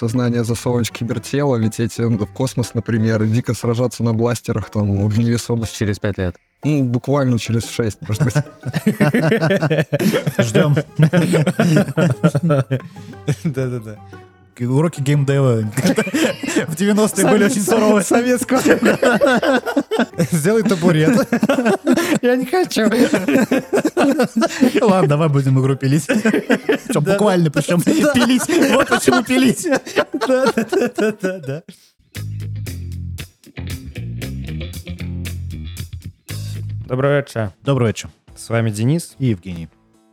сознание засовывать в кибертело, лететь в космос, например, и дико сражаться на бластерах там в невесомости. Через пять лет. Ну, буквально через шесть, может быть. Ждем. Да-да-да. Уроки геймдева в 90-е были очень суровые. Советского. Сделай табурет. Я не хочу. Ладно, давай будем игру пилить. Что, буквально причем пилить. Вот почему пилить. Да-да-да-да-да. Добрый вечер. Добрый вечер. С вами Денис. И Евгений.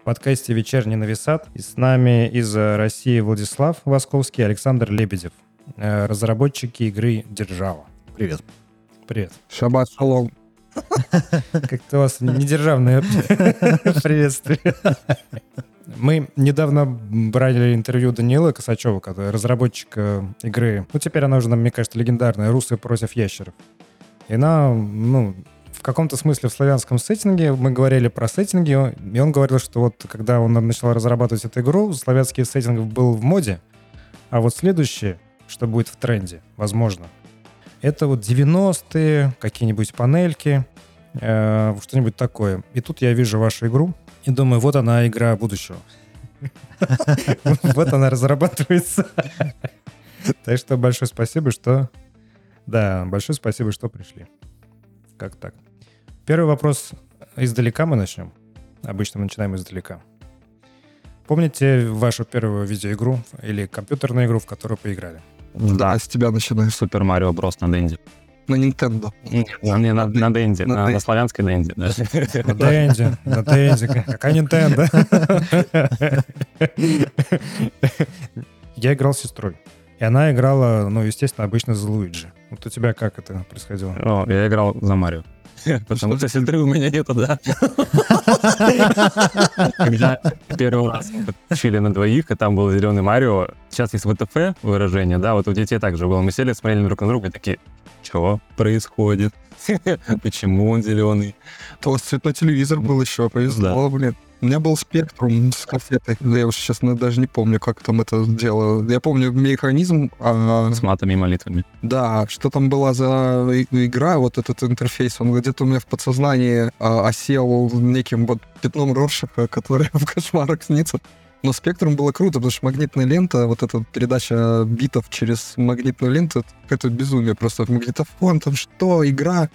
Подкасте «Вечерний нависат». И с нами из России Владислав Восковский, Александр Лебедев. Э, Разработчики игры «Держава». Привет. Привет. Шаббат шалом. Как-то у вас недержавное приветствие. Мы недавно брали интервью Даниила Косачева, который разработчик э, игры. Ну, теперь она уже, мне кажется, легендарная. «Русы против ящеров». И она, ну, каком-то смысле в славянском сеттинге, мы говорили про сеттинги, и он говорил, что вот когда он начал разрабатывать эту игру, славянский сеттинг был в моде, а вот следующее, что будет в тренде, возможно, это вот 90-е, какие-нибудь панельки, э, что-нибудь такое. И тут я вижу вашу игру и думаю, вот она игра будущего. Вот она разрабатывается. Так что большое спасибо, что... Да, большое спасибо, что пришли. Как так? Первый вопрос издалека мы начнем. Обычно мы начинаем издалека. Помните вашу первую видеоигру или компьютерную игру, в которую поиграли? Да, А с тебя начинаешь. Супер Марио Брос на Денде. На Nintendo. Не, на, на Денде, На на, Денде. на славянской Денде. да. На Денде, на Денде. Какая Nintendo? Я играл с сестрой. И она играла, ну, естественно, обычно за Луиджи. Вот у тебя как это происходило? О, я играл за Марио. Потому что сестры у меня нету, да. Когда первый раз учили на двоих, и там был зеленый Марио. Сейчас есть ВТФ выражение, да, вот у детей также было. Мы сели, смотрели друг на друга и такие, что происходит? Почему он зеленый? То цветной телевизор был еще, повезло, блин. У меня был спектрум с кассетой. Я уж, честно, даже не помню, как там это дело. Я помню механизм, а, С матами и молитвами. да, что там была за игра, вот этот интерфейс, он где-то у меня в подсознании а, осел неким вот пятном Роршаха, который в кошмарах снится. Но спектрум было круто, потому что магнитная лента, вот эта передача битов через магнитную ленту, это безумие. Просто магнитофон, там что, игра.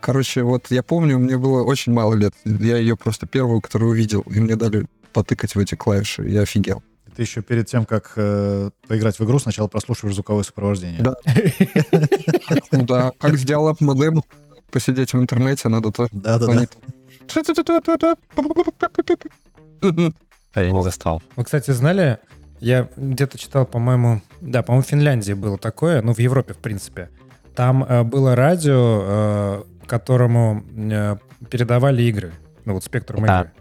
Короче, вот я помню, мне было очень мало лет. Я ее просто первую, которую увидел, и мне дали потыкать в эти клавиши. Я офигел. Ты еще перед тем, как э, поиграть в игру, сначала прослушиваешь звуковое сопровождение. Да. Ну Да, как сделал модем, посидеть в интернете, надо тоже Да-да-да. А я не застал. Вы, кстати, знали, я где-то читал, по-моему, да, по-моему, в Финляндии было такое, ну, в Европе, в принципе. Там э, было радио, э, которому э, передавали игры, ну, вот спектрум Да. игры.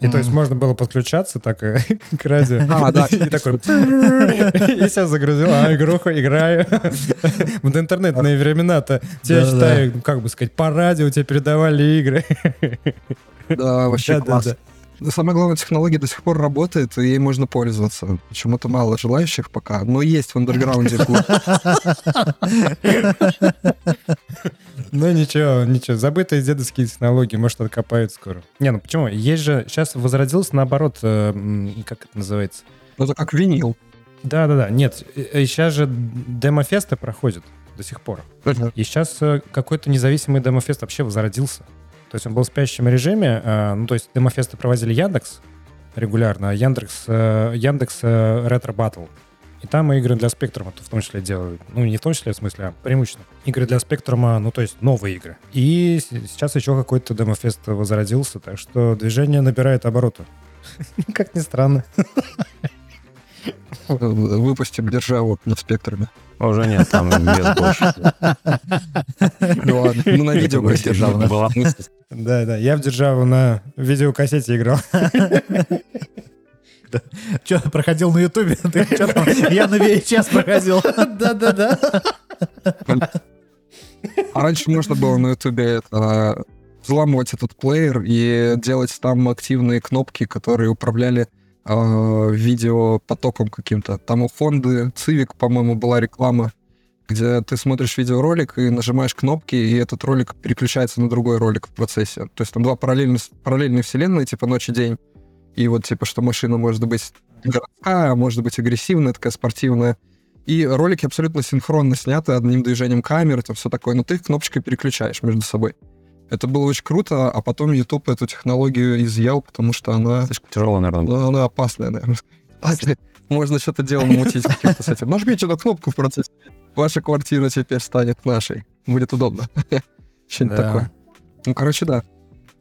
И то есть можно было подключаться так э, к радио. А, да. И такой... И себя загрузил, а, игруху играю. В интернетные времена-то тебя Да-да-да. считаю, как бы сказать, по радио тебе передавали игры. Да, вообще класс. Но Самое главное, технология до сих пор работает, и ей можно пользоваться. Почему-то мало желающих пока, но есть в андерграунде клуб. Ну ничего, ничего. Забытые дедовские технологии, может, откопают скоро. Не, ну почему? Есть же, сейчас возродился наоборот, э, как это называется? Ну, Это как винил. Да-да-да, нет, сейчас же демофесты проходят до сих пор. И сейчас э, какой-то независимый демофест вообще возродился. То есть он был в спящем режиме, э, ну то есть демофесты проводили Яндекс регулярно, а Яндекс, э, Яндекс э, Ретро Батл. И там игры для Спектрума в том числе делают. Ну, не в том числе, в смысле, а преимущественно. Игры для Спектрума, ну, то есть новые игры. И сейчас еще какой-то демофест возродился, так что движение набирает обороты. Как ни странно. Выпустим державу на спектруме. Уже нет, там без больше. Ну ладно, ну на видео Такой державная была. Да, да, я в державу на видеокассете играл. Че, проходил на Ютубе? Я на VHS проходил. Да-да-да. А раньше можно было на ютубе это, взламывать этот плеер и делать там активные кнопки, которые управляли э, видеопотоком каким-то. Там у Хонды Civic, по-моему, была реклама, где ты смотришь видеоролик и нажимаешь кнопки, и этот ролик переключается на другой ролик в процессе. То есть там два параллельные, параллельные вселенные, типа ночь и день. И вот типа, что машина может быть городская, а может быть агрессивная, такая спортивная. И ролики абсолютно синхронно сняты одним движением камеры, это все такое, но ты их кнопочкой переключаешь между собой. Это было очень круто, а потом YouTube эту технологию изъял, потому что она, Слишком тяжело, наверное. ну, она опасная, наверное. Опасная. Можно что-то дело намутить каким-то с этим. Нажмите на кнопку в процессе. Ваша квартира теперь станет нашей. Будет удобно. Что-нибудь Да. такое. Ну, короче, да.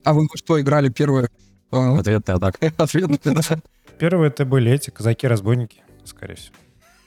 А вы что, играли первое? А, Ответная атака. Ответ на это. Первые это были эти казаки-разбойники, скорее всего.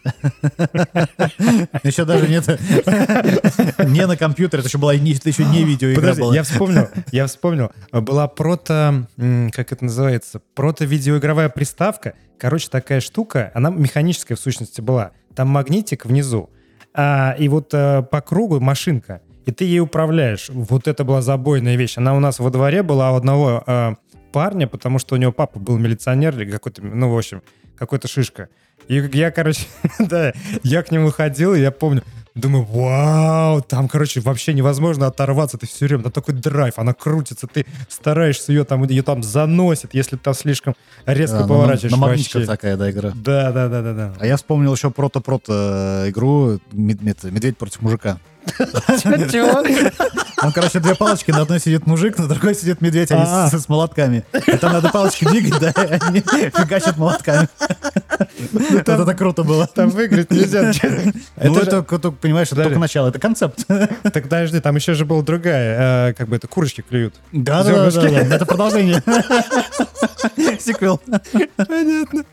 Еще даже нет... Не на компьютере, это еще была не- еще не видеоигра была. я вспомнил, я вспомнил. Была прото, как это называется, прото-видеоигровая приставка. Короче, такая штука, она механическая в сущности была. Там магнитик внизу, а, и вот э, по кругу машинка, и ты ей управляешь. Вот это была забойная вещь. Она у нас во дворе была у одного э, парня, потому что у него папа был милиционер или какой-то, ну, в общем, какой-то шишка. И я, короче, да, я к нему ходил, и я помню, думаю, вау, там, короче, вообще невозможно оторваться, ты все время, там такой драйв, она крутится, ты стараешься ее там, ее там заносит, если ты там слишком резко Да, на- поворачиваешь На магнитиках вообще. такая, да, игра. Да, да, да, да, да. А я вспомнил еще прото-прото игру «Мед- мед- «Медведь против мужика». Там, короче, две палочки, на одной сидит мужик, на другой сидит медведь, они А. с, с молотками. И там надо палочки двигать, да, и они фигачат молотками. Вот это круто было. Там выиграть нельзя. Ну, Это понимаешь, это только начало, это концепт. Так подожди, там еще же была другая, э, как бы это курочки клюют. Да, да, да, это продолжение. Сиквел. Понятно.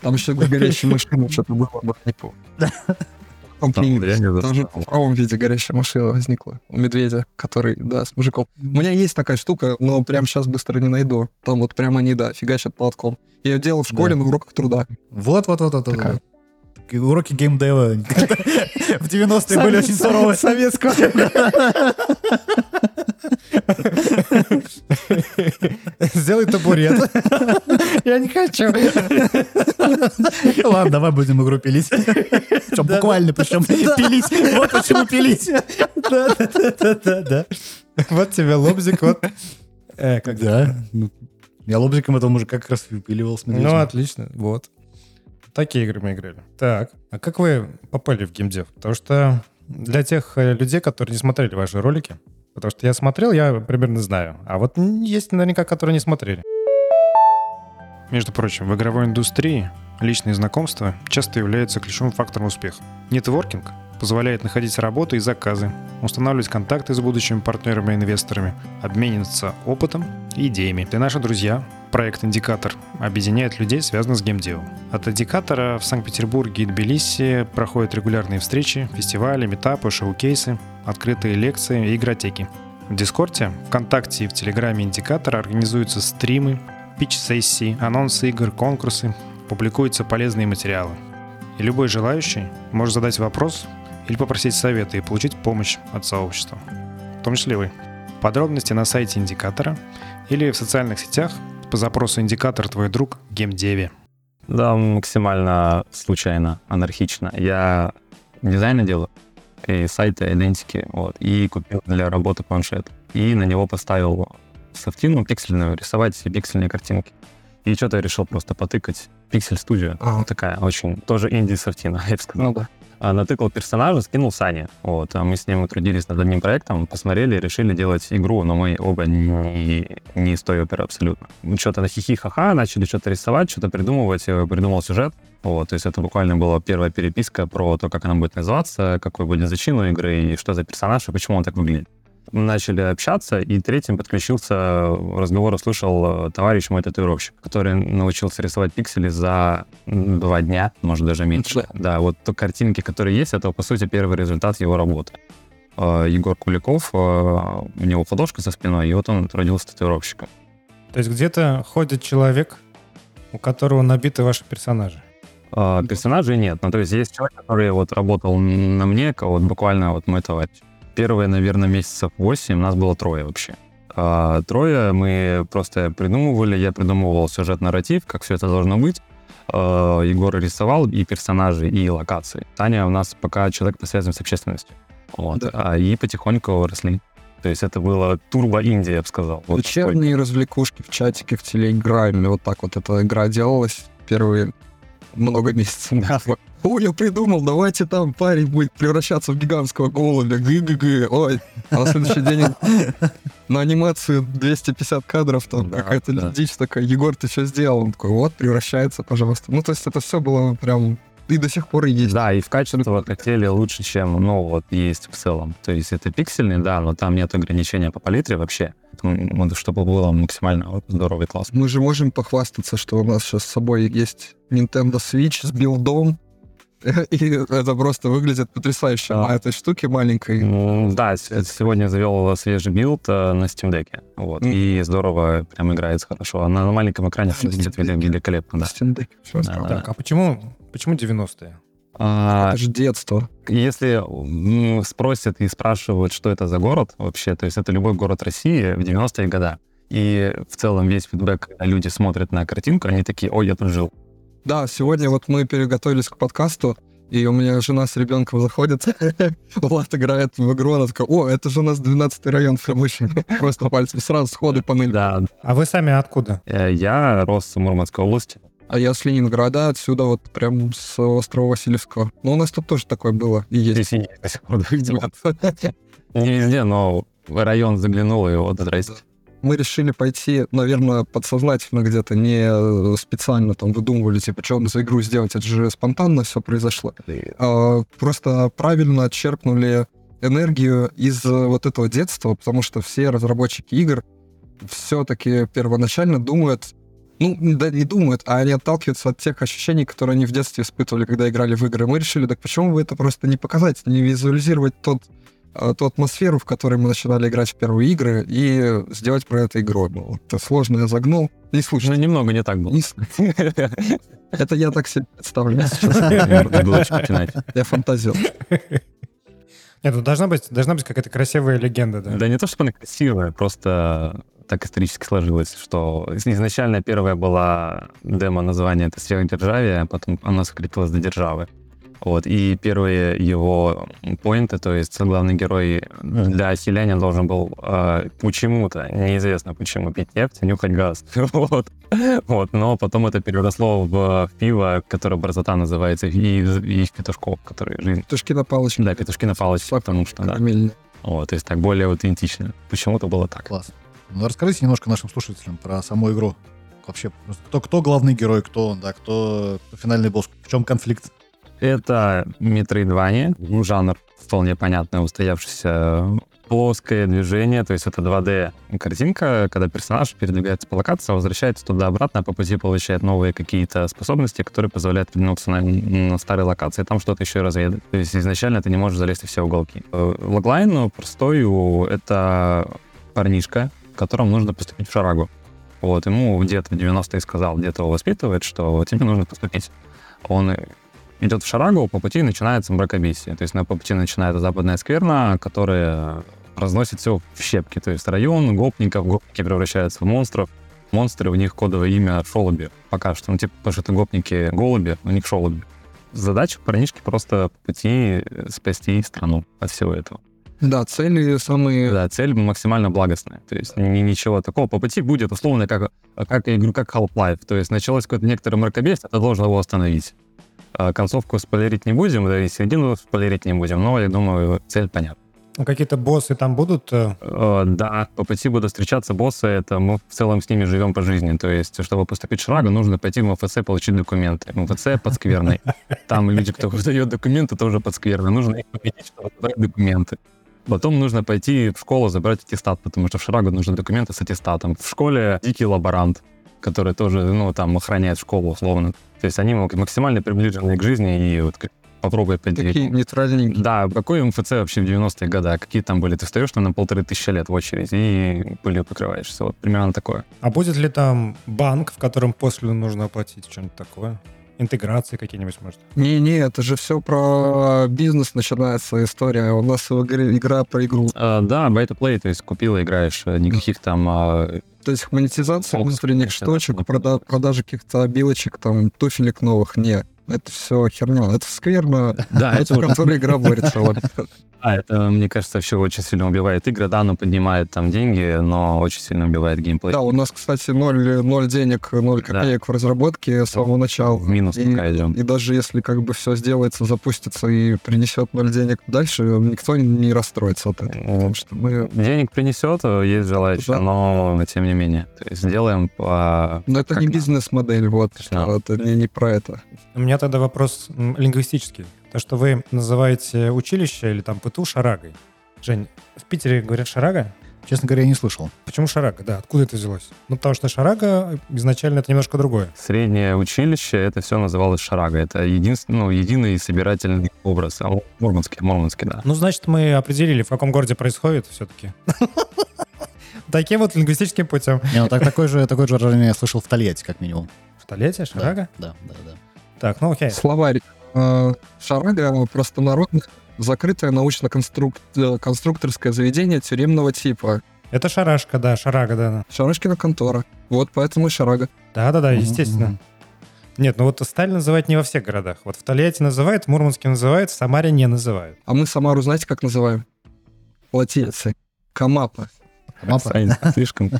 Там еще горящая машина что-то было, не помню. Там Там, Там же в правом виде горящая машина возникла у медведя, который, да, с мужиком. У меня есть такая штука, но прям сейчас быстро не найду. Там вот прям они, да, фигачат молотком. Я ее делал в школе Да. на уроках труда. Вот, вот, вот, вот. вот. Такая. Уроки геймдева в 90-е были очень суровые. Советского. Сделай табурет. Я не хочу. Ладно, давай будем игру пилить. Буквально причем пилить. Вот почему пилить. Да, да, да, да, да, да. Вот тебе лобзик, вот. Э, как Да. ну, Я лобзиком этого мужика как раз выпиливал с Ну, отлично, вот. Такие игры мы играли. Так, а как вы попали в геймдев? Потому что для тех э, людей, которые не смотрели ваши ролики, потому что я смотрел, я примерно знаю. А вот есть наверняка, которые не смотрели. Между прочим, в игровой индустрии личные знакомства часто являются ключевым фактором успеха. Нетворкинг позволяет находить работу и заказы, устанавливать контакты с будущими партнерами и инвесторами, обмениваться опытом и идеями. Ты наши друзья. Проект «Индикатор» объединяет людей, связанных с геймдевом. От «Индикатора» в Санкт-Петербурге и Тбилиси проходят регулярные встречи, фестивали, метапы, шоу-кейсы, открытые лекции и игротеки. В Дискорде, ВКонтакте и в Телеграме «Индикатора» организуются стримы, пич-сессии, анонсы игр, конкурсы, публикуются полезные материалы. И любой желающий может задать вопрос или попросить совета и получить помощь от сообщества, в том числе вы. Подробности на сайте Индикатора или в социальных сетях по запросу «Индикатор твой друг» в геймдеве. Да, максимально случайно, анархично. Я дизайн делаю, и сайты идентики, вот, и купил для работы планшет. И на него поставил софтину пиксельную, рисовать пиксельные картинки. И что-то я решил просто потыкать. Пиксель студия. Ага. Такая очень, тоже инди-софтина, я бы сказал. Ну да. А, натыкал персонажа, скинул Сане. Вот, а мы с ним трудились над одним проектом, посмотрели, решили делать игру, но мы оба не, не из той оперы абсолютно. Мы что-то на хихи-ха-ха начали что-то рисовать, что-то придумывать, э, придумал сюжет. Вот, то есть это буквально была первая переписка про то, как она будет называться, какой будет зачин у игры, и что за персонаж, и почему он так выглядит. Мы начали общаться, и третьим подключился, разговор услышал э, товарищ мой татуировщик, который научился рисовать пиксели за два дня, может, даже меньше. Да, вот то картинки, которые есть, это, по сути, первый результат его работы. Э, Егор Куликов, э, у него художка со спиной, и вот он родился татуировщиком. То есть где-то ходит человек, у которого набиты ваши персонажи. Персонажей нет. Ну, то есть есть человек, который вот работал на мне, вот буквально вот мой товарищ. Первые, наверное, месяцев 8 нас было трое вообще. а, трое. Мы просто придумывали, я придумывал сюжет-нарратив, как все это должно быть. А, Егор рисовал и персонажи, и локации. Таня у нас пока человек по связям с общественностью. Вот. Да. А, и потихоньку росли. То есть это было турбо-Индия, я бы сказал. Вот такой. Вечерние развлекушки в чатике, в телеграме. Вот так вот эта игра делалась первые много месяцев. Да. О, я придумал, давайте там парень будет превращаться в гигантского голубя. Гы-гы-гы. Ой. А на следующий день на анимацию 250 кадров, там Да, какая-то да. дичь такая. Егор, ты что сделал? Он такой, вот, превращается, пожалуйста. Ну, то есть это все было прям... И до сих пор и есть. Да, и в качестве хотели лучше, чем, ну, вот есть в целом. То есть это пиксельный, да, но там нет ограничения по палитре вообще. Вот, чтобы было максимально и классно. Мы же можем похвастаться, что у нас сейчас с собой есть Nintendo Switch с билдом. И это просто выглядит потрясающе Да. на этой штуке маленькой. Ну, Да, с- сегодня завел свежий билд э, на Steam Deck. Вот, Мгм. и здорово, прям играется хорошо. А на маленьком экране выглядит великолепно, да. Steam Deck, Да, да. Так, а почему, почему 90-е? А, Это же детство. Если м, спросят и спрашивают, что это за город вообще, то есть это любой город России в 90-е годы. И в целом весь фидбэк, когда люди смотрят на картинку, они такие, ой, я тут жил. Да, сегодня вот мы переготовились к подкасту, и у меня жена с ребенком заходит, Влад играет в игру, она такая, о, это же у нас 12-й район в Камыше. Просто пальцем сразу сходу по ныли. Да, А вы сами откуда? э, я рос в Мурманской области. А я с Ленинграда, отсюда вот прям с острова Васильевского. Но у нас тут тоже такое было и есть. Здесь и есть до сих пор, да, видимо. Не везде, но в район заглянул, и вот здрасте. Мы решили пойти, наверное, подсознательно где-то, не э, специально там выдумывали, типа, что за игру сделать, это же спонтанно все произошло. А, Просто правильно черпнули энергию из э, вот этого детства, потому что все разработчики игр все-таки первоначально думают, ну, да не думают, а они отталкиваются от тех ощущений, которые они в детстве испытывали, когда играли в игры. Мы решили, так почему бы это просто не показать, не визуализировать тот ту атмосферу, в которой мы начинали играть в первые игры, и сделать про это игру. Ну, это сложно я загнул. Не Ну, слушай. немного не так было. Это я так себе представляю сейчас. Было. Я фантазил. Нет, ну должна быть, должна быть какая-то красивая легенда, да? Да не то, чтобы она красивая, просто так исторически сложилось, что изначально первая была демо название это сверхдержавие, а потом она сократилась до державы. Вот, и первые его поинты, то есть главный герой для селяния должен был э, почему-то, неизвестно почему, пить нефть, нюхать газ. вот. вот, но потом это переросло в пиво, которое борзота называется, и, и в петушков, которые жизнь. Петушки на палочке. Да, петушки на палочке, потому что, да. Карамельные. Вот, то есть так более аутентично. Почему-то было так. Класс. Ну, расскажите немножко нашим слушателям про саму игру. Вообще, кто, кто главный герой, кто он, да, кто финальный босс, в чем конфликт? Это метроидвания, ну, жанр вполне понятный, устоявшийся плоское движение, то есть это 2D картинка, когда персонаж передвигается по локации, возвращается туда-обратно, а по пути получает новые какие-то способности, которые позволяют вернуться на, на старые локации, там что-то еще разведать. То есть изначально ты не можешь залезть во все уголки. Э, Логлайн ну, простой, это парнишка, которому нужно поступить в Шарагу. Вот, ему где-то в 90-е сказал, где-то его воспитывает, что тебе нужно поступить. Он идет в Шарагу, по пути начинается мракобесие. То есть на по пути начинается западная скверна, которая разносит все в щепки. То есть район гопников, гопники превращаются в монстров. Монстры, у них кодовое имя Шолоби. Пока что, ну, типа, потому что это гопники голуби, у них Шолоби. Задача парнишки просто по пути э, спасти страну от всего этого. Да, цели самые... Да, цель максимально благостная. То есть ни- ничего такого. По пути будет условно как, как я говорю, как Half-Life. То есть началось какое-то некоторое мракобесие, ты должен его остановить. А Концовку спойлерить не будем, да и середину спойлерить не будем, но я думаю, цель понятна. Ну, какие-то боссы там будут? э, Э, Да, по пути будут встречаться боссы, это мы в целом с ними живем по жизни. То есть, чтобы поступить в Шрагу, нужно пойти в МФЦ получить документы. МФЦ подскверный. Там люди, кто выдает документы, тоже подскверны. Нужно их победить, чтобы забрать документы. Потом нужно пойти в школу забрать аттестат, потому что в Шрагу нужны документы с аттестатом. В школе дикий лаборант, который тоже, ну, там, охраняет школу, условно. То есть они мак- максимально приближены к жизни и вот попробуй определить. Такие. Да, какой МФЦ вообще в 90-е годы? Какие там были? Ты встаешь там на полторы тысячи лет в очередь и пылью покрываешься. Вот примерно такое. А будет ли там банк, в котором после нужно оплатить что-нибудь такое? Интеграции какие-нибудь, может? Не-не, это же все про бизнес начинается история. У нас в игре- игра про игру. А, да, buy to play, то есть купил, играешь, э, никаких там... а, То есть монетизация Ок, внутренних штучек, да. прода- продажа каких-то обилочек, там, туфелек новых, не. Это все херня. Это скверно, Да, это которой игра борется. вот. А, это, мне кажется, все очень сильно убивает игры. Да, оно поднимает там деньги, но очень сильно убивает геймплей. Да, у нас, кстати, ноль, ноль денег, ноль Да. копеек в разработке с самого начала. В минус И- пока идем. И даже если как бы все сделается, запустится и принесет ноль денег дальше, никто не расстроится от этого. Потому что мы... Денег принесет, есть желающие, Да. но тем не менее. То есть сделаем по... Но это как не бизнес-модель, вот. Да. Это не, не про это. У меня тогда вопрос лингвистический. То, что вы называете училище или там ПТУ шарагой. Жень, в Питере говорят шарага? Честно говоря, я не слышал. Почему шарага? Да, откуда это взялось? Ну, потому что шарага изначально это немножко другое. Среднее училище, это все называлось шарага. Это единственный, ну, единый собирательный образ. А Мурманский, Мурманский, да. Ну, значит, мы определили, в каком городе происходит все-таки. Таким вот лингвистическим путем. Не, ну, так, такое же, такое же выражение я слышал в Тольятти, как минимум. Столетие, шарага? Да, да, да. Так, ну окей. Словарь э, Шарага простонародный закрытое научно-конструкторское заведение тюремного типа. Это шарашка, да, шарага, да. Шарашкина контора. Вот поэтому Шарага. Да-да-да, естественно. мгм. Нет, ну вот Сталин называют не во всех городах. Вот в Тольятти называют, в Мурманске называют, в Самаре не называют. А мы Самару знаете, как называем? Латиницей. Камапа. Мапа. Сань, слишком.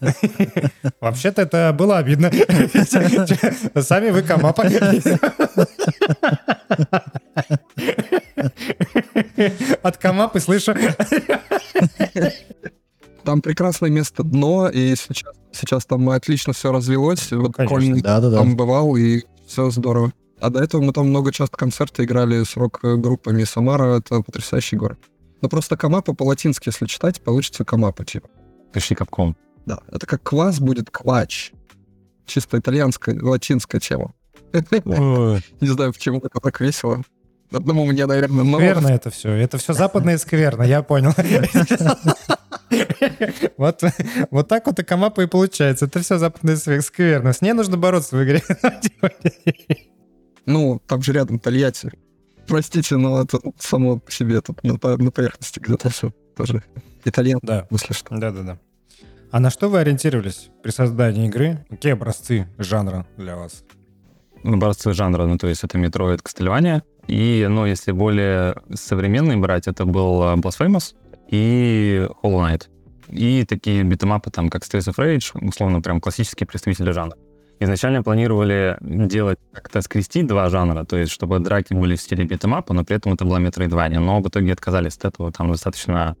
Вообще-то это было обидно. Сами вы камапа. От камапы слышу. Там прекрасное место дно, и сейчас, сейчас там отлично все развелось. Вот конечно. Да, да, да. там бывал, и все здорово. А до этого мы там много часто концерты играли с рок-группами. Самара — это потрясающий город. Но просто Камапа по-латински, если читать, получится Камапа, типа. Почти капком. Да, это как квас будет клач. Чисто итальянская, латинская тема. Не знаю, почему это так весело. Одному мне, наверное, но... Скверно это все. Это все западное скверно, я понял. Вот, вот так вот и камапа и получается. Это все западное скверно. С ней нужно бороться в игре. Ну, там же рядом Тольятти. Простите, но это само по себе тут на, на поверхности где-то все тоже. Итальян, Да, если что. да-да-да. А на что вы ориентировались при создании игры? Какие образцы жанра для вас? образцы жанра, ну, то есть это Metroid Castlevania. И, ну, если более современный брать, это был э, Blasphemous и Hollow Knight. И такие битэмапы, там, как Streets of Rage, условно, прям классические представители жанра. Изначально планировали делать как-то скрестить два жанра, то есть чтобы драки были в стиле битэмапа, но при этом это была Metroidvania. Но в итоге отказались от этого, там достаточно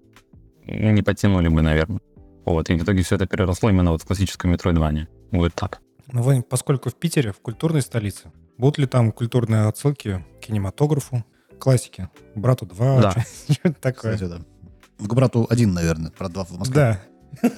не потянули бы, наверное. Вот, и в итоге все это переросло именно вот в классическую Metroidvania. Вот так. Ну, вы, поскольку в Питере, в культурной столице, будут ли там культурные отсылки к кинематографу, классике? «Брату 2», Да. что-то такое. Кстати, да. К брату один, наверное, про два в Москве. Да.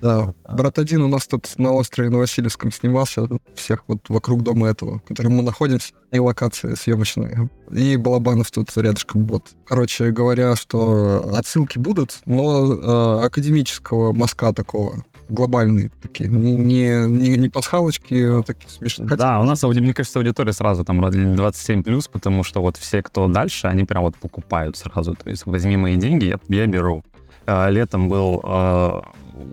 Да, брат один у нас тут на острове Новосибирском снимался, всех вот вокруг дома этого, в котором мы находимся, и локация съемочная. И Балабанов тут рядышком вот. Короче говоря, что отсылки будут, но э, академического мазка такого, глобальные такие, не, не, не, пасхалочки, а такие смешные. Да, у нас, мне кажется, аудитория сразу там 27 плюс, потому что вот все, кто дальше, они прям вот покупают сразу. То есть возьми мои деньги, я, я беру. А, Летом был а,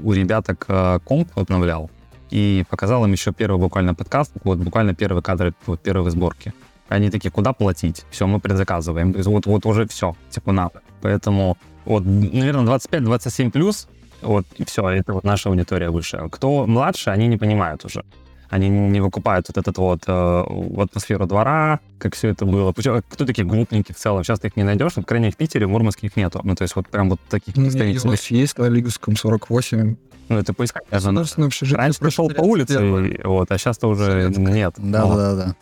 у ребяток а, комп обновлял и показал им еще первый буквально подкаст, вот буквально первые кадры вот, первой сборки. Они такие, куда платить? Все, мы предзаказываем. То есть вот, вот уже все, типа надо. Поэтому вот, наверное, 25-27 плюс, вот, и все, это вот наша аудитория высшая. Кто младше, они не понимают уже. Они не выкупают вот этот вот э, атмосферу двора, как все это было. Причем, кто такие глупники в целом? Сейчас ты их не найдешь, но, по крайней мере, в Питере, в Мурманске их нету. Ну, то есть вот прям вот таких Ну, представителей. есть на Лиговском 48. Ну, это поискать. Государственное общежитие. Раньше пришел по улице, и- вот, а сейчас-то уже Советское. нет. Да, Вот. да, да, да.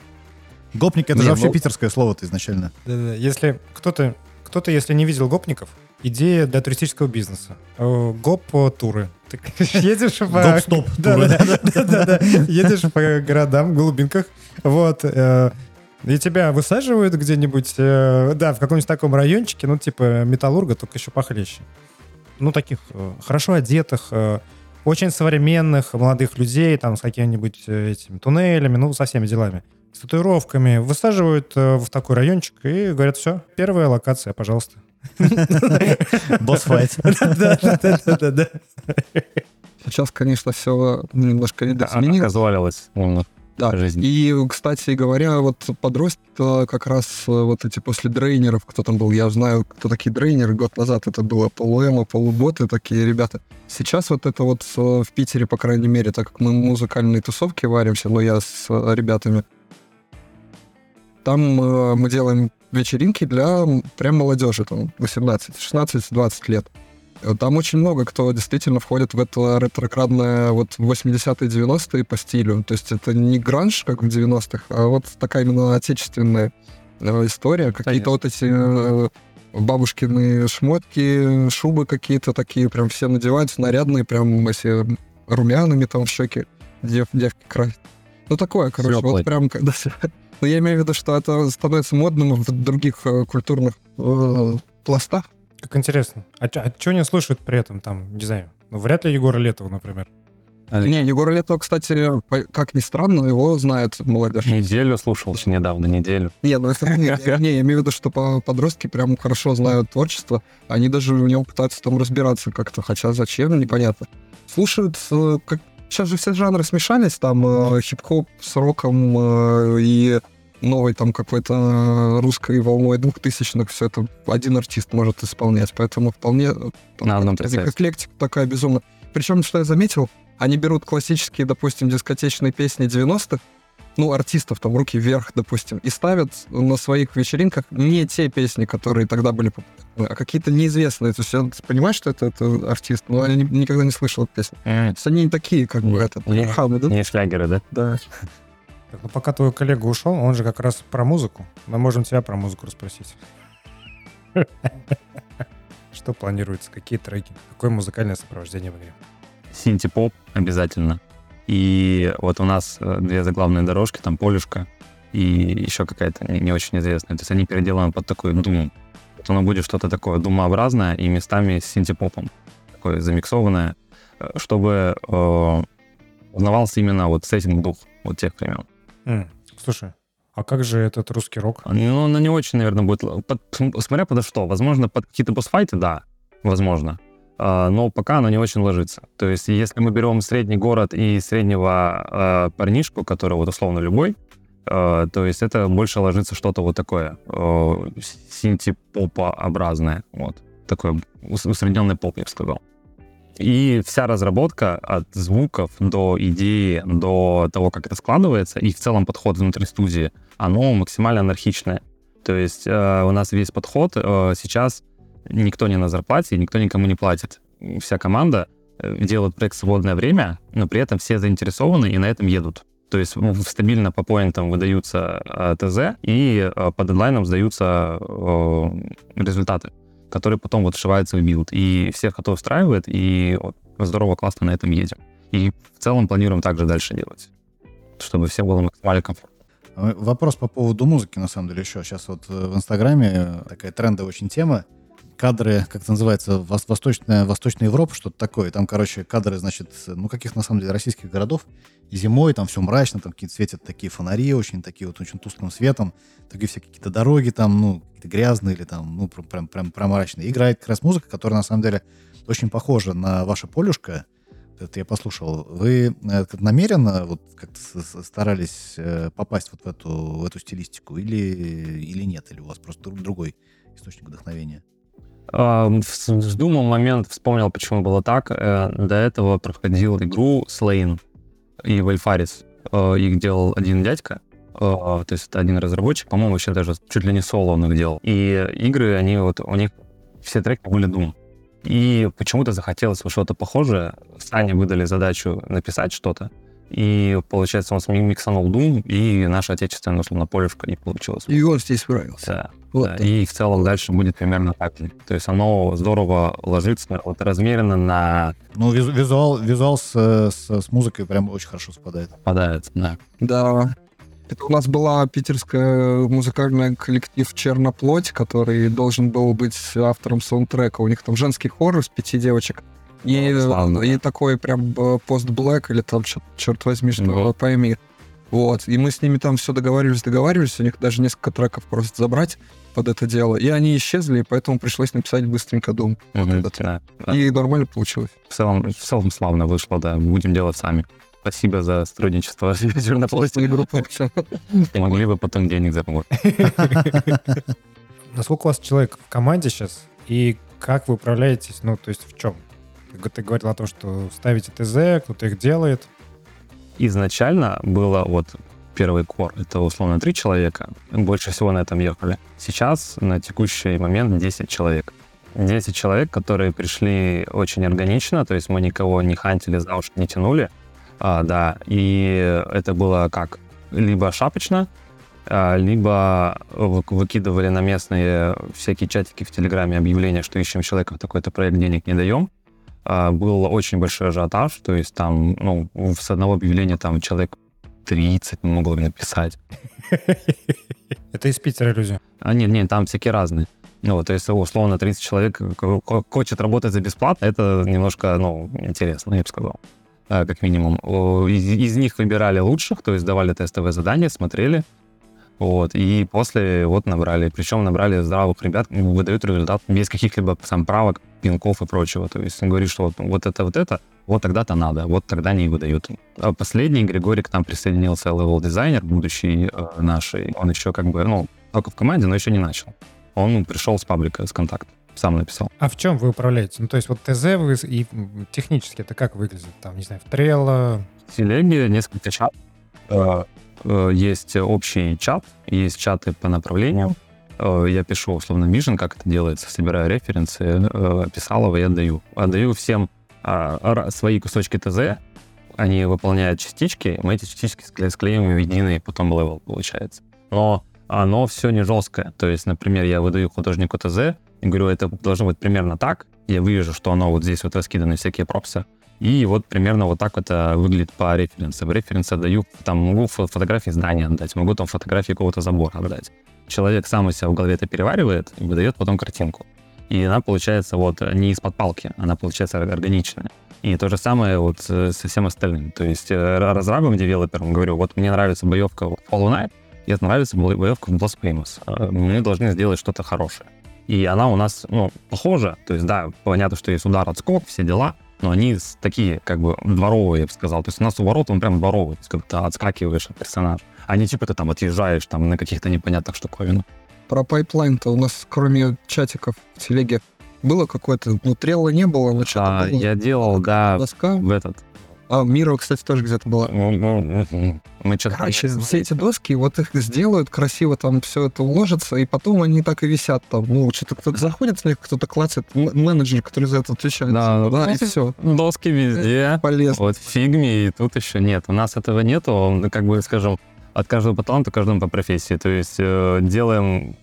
Гопник это Не, же вообще ну- питерское слово-то изначально. Да-да-да. Если кто-то, кто-то, если не видел гопников, идея для туристического бизнеса. Э, Гоп-туры. Ты едешь по... Гоп-стоп Да. Едешь по городам, глубинках, вот, э, и тебя высаживают где-нибудь, э, да, в каком-нибудь таком райончике, ну, типа Металлурга, только еще похлеще. Ну, таких хорошо одетых, очень современных молодых людей, там, с какими-нибудь этими туннелями, ну, со всеми делами, с татуировками, высаживают э, в такой райончик и говорят, все, первая локация, пожалуйста. Босс-файт. Да-да-да-да-да. Сейчас, конечно, все немножко видоизменилось. Оказывалась умно. Да. жизнь. И, кстати говоря, вот подростки как раз э, вот эти после дрейнеров, кто там был, я знаю, кто такие дрейнеры, год назад это было полуэмо, полуботы такие ребята. Сейчас вот это вот э, в Питере, по крайней мере, так как мы в музыкальной тусовке варимся, но я с ребятами, там э, мы делаем вечеринки для прям молодежи, там 18, 16, 20 лет. Э, Там очень много кто действительно входит в это ретроградное вот 80-е, 90-е по стилю. То есть это не гранж, как в 90-х, а вот такая именно отечественная э, история. Какие-то вот эти э, бабушкины шмотки, шубы какие-то такие, прям все надевают, нарядные, прям эти румяными там щеки дев, девки красят. Ну такое, короче, Свёклой. вот прям когда... Но я имею в виду, что это становится модным в других э, культурных э, пластах. Как интересно. А, чё- а что они слушают при этом там, не знаю, ну, вряд ли Егора Летова, например. Не, Егора Летова, кстати, как ни странно, его знает молодежь. Неделю слушал еще недавно, неделю. Не, ну это не, я- не, я имею в виду, что по- подростки прям хорошо знают творчество, они даже в нем пытаются там разбираться как-то, хотя зачем, непонятно. Слушают, э, как... сейчас же все жанры смешались, там э, хип-хоп с роком э, и новой там какой-то русской волной двухтысячных, все это один артист может исполнять, поэтому вполне э, там, эклектика такая безумная. Причем, что я заметил, они берут классические, допустим, дискотечные песни 90-х, ну, артистов, там, руки вверх, допустим, и ставят на своих вечеринках не те песни, которые тогда были популярны, а какие-то неизвестные. То есть я понимаю, что это, это артист, но я ни- никогда не слышал эту песню. То есть они не такие, как бы, это, Не- хамы, да? Не шлягеры, да? Да. Так, ну пока твой коллега ушел, он же как раз про музыку. Мы можем тебя про музыку расспросить. Что планируется? Какие треки? Какое музыкальное сопровождение в игре? Синти-поп обязательно. И вот у нас э, две заглавные дорожки, там полюшка и еще какая-то не, очень известная. То есть они переделаны под такой дум. Вот оно будет что-то такое думообразное и местами с синти-попом. Такое замиксованное, э, чтобы э, узнавался именно вот сеттинг дух вот тех времен. М, Слушай, а как же этот русский рок? Ну, она не очень, наверное, будет... под- смотря подо что. Возможно, под какие-то босс-файты, да, возможно. А, но пока она не очень ложится. То есть, если мы берем средний город и среднего э, парнишку, который вот условно любой, э, то есть это больше ложится что-то вот такое синти-попа-образное. Вот. Такой ус- усредненный поп, я бы сказал. И вся разработка от звуков до идеи, до того, как это складывается, и в целом подход внутри студии, оно максимально анархичное. То есть э, у нас весь подход э, сейчас никто не на зарплате, никто никому не платит. Вся команда э, делает проект в свободное время, но при этом все заинтересованы и на этом едут. То есть стабильно по поинтам выдаются э, ТЗ, и э, по дедлайнам сдаются результаты, которые потом вот вшиваются в билд. И всех это устраивает, и здорово, классно на этом едем. И в целом планируем также дальше делать, чтобы все было максимально комфортно. Вопрос по поводу музыки, на самом деле, еще. Сейчас вот в Инстаграме такая трендовая очень тема. Кадры, как это называется, вос- Восточная, Восточная Европа, что-то такое. Там, короче, кадры, значит, ну, каких на самом деле российских городов. Зимой там все мрачно, там какие-то светят такие фонари, очень такие вот очень тусклым светом. Такие всякие какие-то дороги там, ну, грязные или там, ну, прям, прям, прям, прям мрачные. Играет как раз музыка, которая на самом деле очень похожа на ваше полюшко. Это я послушал. Вы э, намеренно вот как-то старались э, попасть вот в эту, в эту стилистику или, или нет? Или у вас просто друг- другой источник вдохновения? В- Вздумал момент, вспомнил, почему было так. Э, До этого проходил игру Слейн и Вальфарис. Э, Их делал один дядька, э, то есть это один разработчик, по-моему, вообще даже чуть ли не соло он их делал. И игры, они вот, у них все треки были Doom. И почему-то захотелось что-то похожее. Сане выдали задачу написать что-то. И, получается, он миксанул Doom, и наша отечественная, условно, полюшка, и получилось. И он здесь справился. Да. Вот Да, и в целом дальше будет примерно так же. То есть оно здорово ложится, вот размеренно на Ну, визу- визуал, визуал с, с, с музыкой прям очень хорошо совпадает. попадает, да. Да. Это у нас была питерская музыкальный коллектив «Черноплоть», который должен был быть автором саундтрека. У них там женский хор из пяти девочек И, Славно. и такой прям пост-блэк или там, чё- черт возьми, что Вот. пойми. Вот. И мы с ними там все договаривались, договаривались, у них даже несколько треков просто забрать под это дело. И они исчезли, поэтому пришлось написать быстренько. Мгм, этот. да. Да. И нормально получилось. В целом, в целом славно вышло, да. Будем делать сами. Спасибо за сотрудничество с Чернопластиной группой. Могли бы потом денег заработать. Насколько у вас человек в команде сейчас, и как вы управляетесь, ну, то есть в чем? Ты, ты говорил о том, что ставите ТЗ, кто-то их делает. Изначально было вот первый кор, это условно три человека, больше всего на этом ехали. Сейчас на текущий момент 10 человек. 10 человек, которые пришли очень органично, то есть мы никого не хантили, за уши не тянули, а, да, и это было как? Либо шапочно, а, либо вы- выкидывали на местные всякие чатики в Телеграме объявления, что ищем человека в такой-то проект, денег не даем. А, Был очень большой ажиотаж, то есть там, ну, с одного объявления там человек 30 могло написать. Это из Питера люди. А нет, нет, там всякие разные. Ну, то есть, условно, 30 человек хочет работать за бесплатно, это немножко, ну, интересно, я бы сказал, А, как минимум. Из, из них выбирали лучших, то есть давали тестовые задания, смотрели, вот, и после вот набрали, причем набрали здравых ребят, выдают результат без каких-либо сам правок, пинков и прочего. То есть он говорит, что вот, вот это, вот это, вот тогда-то надо, вот тогда они выдают. А последний, Григорий, к нам присоединился level-дизайнер, будущий э, наш, он еще как бы, ну, только в команде, но еще не начал. Он пришел с паблика, с контакта, сам написал. А в чем вы управляете? Ну, то есть вот ТЗ вы и технически это как выглядит? Там, не знаю, в Trello, В телеге несколько чат. Э, Есть общий чат, есть чаты по направлениям. Э, Я пишу условно Vision, как это делается, собираю референсы, э, описал его и отдаю. Отдаю всем а, свои кусочки ТЗ, они выполняют частички, мы эти частички скле- склеиваем в единый потом level получается. Но оно все не жесткое. То есть, например, я выдаю художнику ТЗ и говорю, это должно быть примерно так. Я вижу, что оно вот здесь вот раскиданы всякие пропсы. И вот примерно вот так это выглядит по референсам. Референсы отдаю, там могу фо- фотографии здания отдать, могу там фотографии какого-то забора отдать. Человек сам у себя в голове это переваривает и выдает потом картинку. И она получается вот не из-под палки, она получается органичная. И то же самое вот э, со всем остальным. То есть э, разрабам, девелоперам говорю, вот мне нравится боевка в Hollow Knight, и нравится бо- боевка в Blasphemous. Э, Мы должны сделать что-то хорошее. И она у нас, ну, похожа. То есть, да, понятно, что есть удар, отскок, все дела, но они с- такие, как бы, дворовые, я бы сказал. То есть у нас у ворот он прям дворовый, то есть как ты отскакиваешь от персонажа. А не типа ты там отъезжаешь там на каких-то непонятных штуковинах. Про пайплайн-то у нас, кроме чатиков в телеге, было какое-то... Ну, трелла не было, но что-то А, было. я делал, да, Доска. в этот. А, Мира, кстати, тоже где-то была. Мы что-то... Короче, все эти доски, вот их сделают, красиво там все это уложится, и потом они так и висят там. Ну, что-то кто-то заходит в них, кто-то клацает, м- менеджер, который за это отвечает. Да, да, и все. Доски везде. Полезно. Вот в фигме и тут еще нет. У нас этого нету, как бы, скажем, от каждого по таланту, каждому по профессии. То есть э, делаем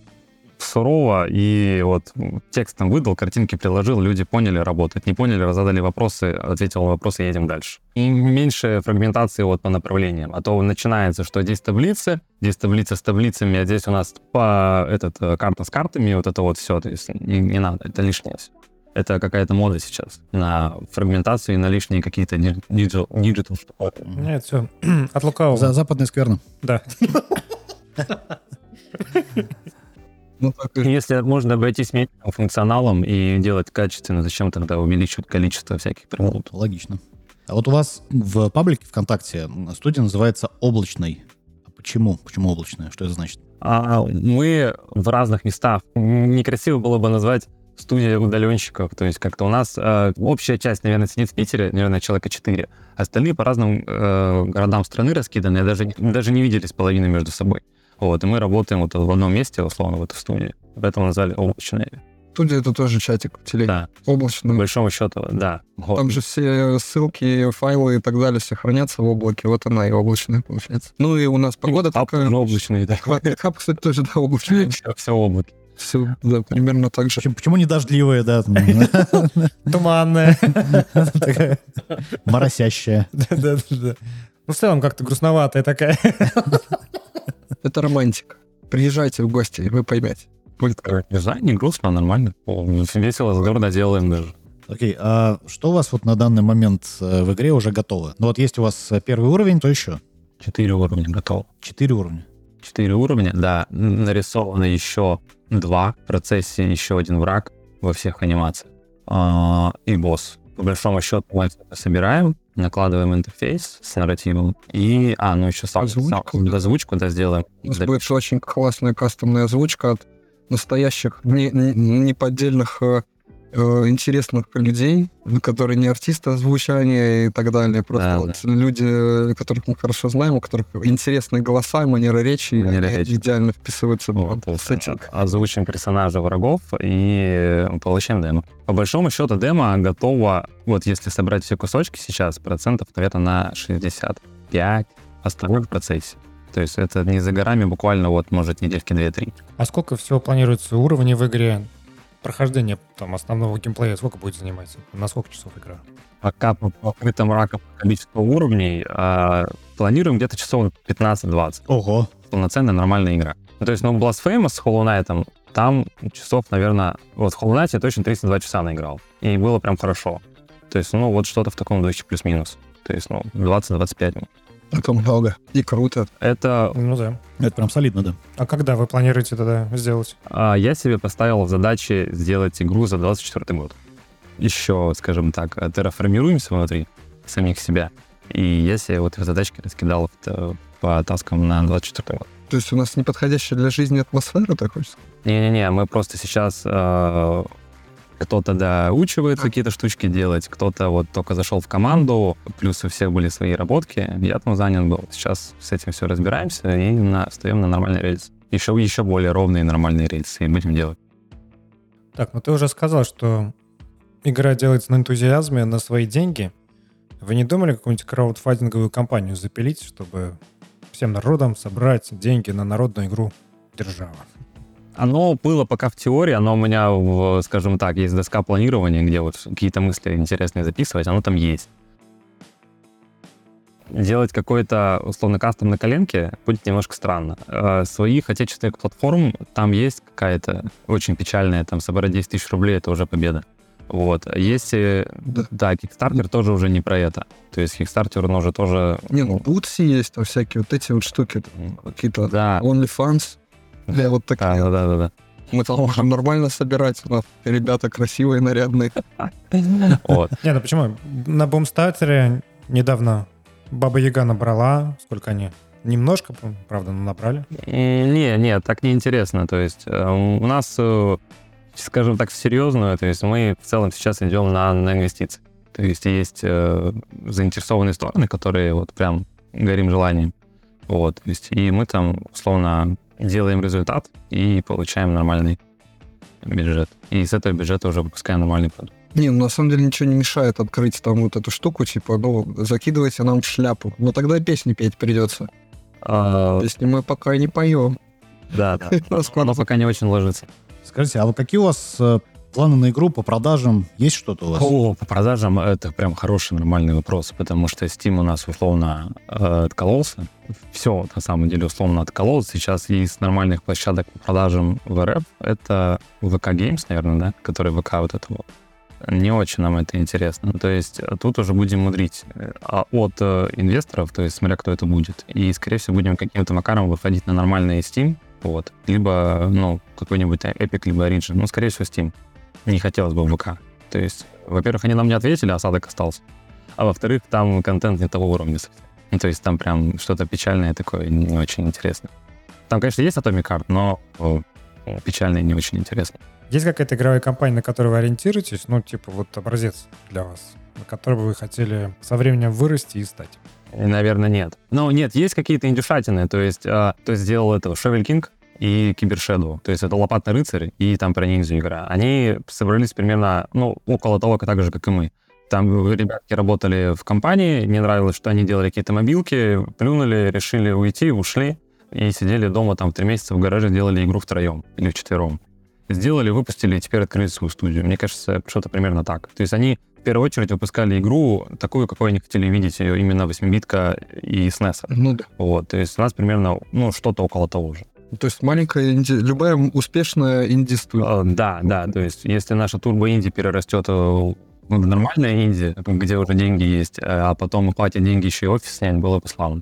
сурово, и вот текстом выдал, картинки приложил, люди поняли, работает. Не поняли, задали вопросы, ответил на вопросы, едем дальше. И меньше фрагментации вот по направлениям. А то начинается, что здесь таблицы, здесь таблица с таблицами, а здесь у нас по, этот, э, карта с картами, вот это вот все. То есть не, не надо, это лишнее все. Это какая-то мода сейчас на фрагментацию и на лишние какие-то ди- digital, штуки. Нет, все. От лукавого. За западная скверна. Да. Ну, так и- Если можно обойтись меньшим функционалом и делать качественно, зачем тогда увеличивать количество всяких приложений? Логично. А вот у вас в паблике ВКонтакте студия называется «Облачный». А почему? Почему облачная? Что это значит? А мы в разных местах. Некрасиво было бы назвать студия удаленщиков. То есть как-то у нас э, общая часть, наверное, сидит в Питере, наверное, человека 4. Остальные по разным э, городам страны раскиданы, даже, даже не виделись половины между собой. Вот, и мы работаем вот в одном месте, условно, в этой студии. Поэтому назвали облачные. Студия это тоже чатик в телеге. Да, по Облачный. большому счету, да. Вот. Там же все ссылки, файлы и так далее все хранятся в облаке. Вот она и облачная получается. Ну и у нас погода Хаб такая. облачный, да. Хаб, кстати, тоже, да, облачный. Все, все облако. Все, да, примерно так же. Почему, почему не дождливая, да? Туманная. Моросящая. Да-да-да. Ну, в целом, как-то грустноватая такая. Это романтика. Приезжайте в гости, и вы поймете. Будет Не знаю, не грустно, а нормально. О, Весело, здорово делаем даже. Окей, а что у вас вот на данный момент э, в игре уже готово? Ну вот есть у вас э, первый уровень, то еще? Четыре уровня готово. Четыре уровня. Четыре уровня, да. Нарисовано еще два. В процессе еще один враг во всех анимациях. А, и босс. По большому счету мы это собираем, накладываем интерфейс с нарративом. И, а, ну еще сам, Озвучку? сам- озвучку, да, сделаем. У нас Да, будет очень классная кастомная озвучка от настоящих, не, не, не поддельных э, э, интересных людей, которые не артисты озвучания и так далее. Просто Да, вот люди, которых мы хорошо знаем, у которых интересные голоса, манера речи, и Манера речи. идеально вписываются Вот, в сеттинг. озвучим персонажа врагов и получаем демо. По большому счету демо готово, вот если собрать все кусочки сейчас, процентов, наверное, на 65 остальных в процессе. То есть это не за горами, буквально вот, может, недельки 2-3. А сколько всего планируется уровней в игре? Прохождение там основного геймплея сколько будет занимать? На сколько часов игра? Пока по покрытым раком количество уровней а, планируем где-то часов 15-20. Ого. полноценная нормальная игра. Ну, то есть, ну, Blasphemous с Hollow Knight, там часов, наверное, вот в Hollow Knight я точно 32 часа наиграл. И было прям хорошо. То есть, ну, вот что-то в таком духе плюс-минус. То есть, ну, 20-25. Это много. И круто. Это Ну да. Это прям солидно, да. А когда вы планируете тогда сделать? а, я себе поставил в задачи сделать игру за 24 год. Еще, скажем так, терраформируемся внутри самих себя. И я себе вот в задачки раскидал в- по таскам на 24 год. То есть у нас неподходящая для жизни атмосфера, так хочется? Не-не-не, мы просто сейчас э, кто-то доучивает какие-то штучки делать, кто-то вот только зашел в команду, плюс у всех были свои работки, я там занят был. Сейчас с этим все разбираемся и на, встаем на нормальный рельс. Еще, еще более ровные нормальные рельсы и будем делать. Так, ну ты уже сказал, что игра делается на энтузиазме, на свои деньги. Вы не думали какую-нибудь краудфандинговую кампанию запилить, чтобы всем народам собрать деньги на народную игру «Держава»? Оно было пока в теории, оно у меня, в, скажем так, есть доска планирования, где вот какие-то мысли интересные записывать, оно там есть. Делать какой-то, условно, кастом на коленке будет немножко странно. Э, Своих отечественных платформ там есть какая-то очень печальная, там, собрать 10 тысяч рублей — это уже победа. Вот. Если... Да. Да, Kickstarter тоже уже не про это. То есть Kickstarter, он уже тоже... Не, ну, бутси есть, там всякие вот эти вот штуки, какие-то Да, OnlyFans для вот таких. да, да, да, да. Мы там можем нормально собирать. У нас ребята красивые, нарядные. Вот. Не, ну почему? На бумстартере недавно Баба Яга набрала, сколько они? Немножко, правда, но набрали. Не, не, так неинтересно. То есть э, у нас, э, скажем так, серьезную, то есть мы в целом сейчас идем на, на инвестиции. То есть есть э, заинтересованные стороны, которые вот прям горим желанием. Вот, то есть и мы там, условно, делаем результат и получаем нормальный бюджет. И с этого бюджета уже выпускаем нормальный продукт. Не, ну на самом деле ничего не мешает открыть там вот эту штуку, типа, ну, закидывайте нам в шляпу. Но тогда песни петь придется. А, Если мы пока не поем. да, да. Но пока не очень ложится. Скажите, а вот какие у вас э, планы на игру по продажам? Есть что-то у вас? О, по продажам это прям хороший, нормальный вопрос, потому что Steam у нас условно э, откололся. Все, на самом деле, условно откололся. Сейчас из нормальных площадок по продажам в РФ это ВК Games, наверное, да, который ВК вот это вот. Не очень нам это интересно. То есть э, тут уже будем мудрить э, а от э, инвесторов, то есть смотря кто это будет. И, скорее всего, будем каким-то макаром выходить на нормальный Steam, вот. Либо, ну, какой-нибудь Epic, либо Origin. Ну, скорее всего, Steam. Не хотелось бы в ВК. То есть, во-первых, они нам не ответили, осадок остался. А во-вторых, там контент не того уровня совсем. Ну, то есть там прям что-то печальное такое, не очень интересно. Там, конечно, есть Atomic Heart, но о, печальное не очень интересно. Есть какая-то игровая компания, на которую вы ориентируетесь? Ну, типа вот образец для вас, на который бы вы хотели со временем вырасти и стать? Наверное, нет. Но нет, есть какие-то индюшатины. То есть, а, то есть сделал этого Шевель Кинг и Кибер Shadow. То есть это Лопатный рыцарь и там про ниндзю игра. Они собрались примерно, ну, около того, так же, как и мы. Там ребятки работали в компании, не нравилось, что они делали какие-то мобилки, плюнули, решили уйти, ушли и сидели дома там три месяца в гараже, делали игру втроем или вчетвером. Сделали, выпустили, и теперь открыли свою студию. Мне кажется, что-то примерно так. То есть они в первую очередь выпускали игру такую, какой они хотели видеть, ее именно 8-битка и SNES. Ну да. Вот, то есть у нас примерно, ну, что-то около того же. То есть маленькая инди... любая успешная инди-студия. А, да, да, то есть если наша турбо-инди перерастет э, ну, нормальная инди, где уже деньги есть, а потом платят деньги еще и офис снять, было бы славно.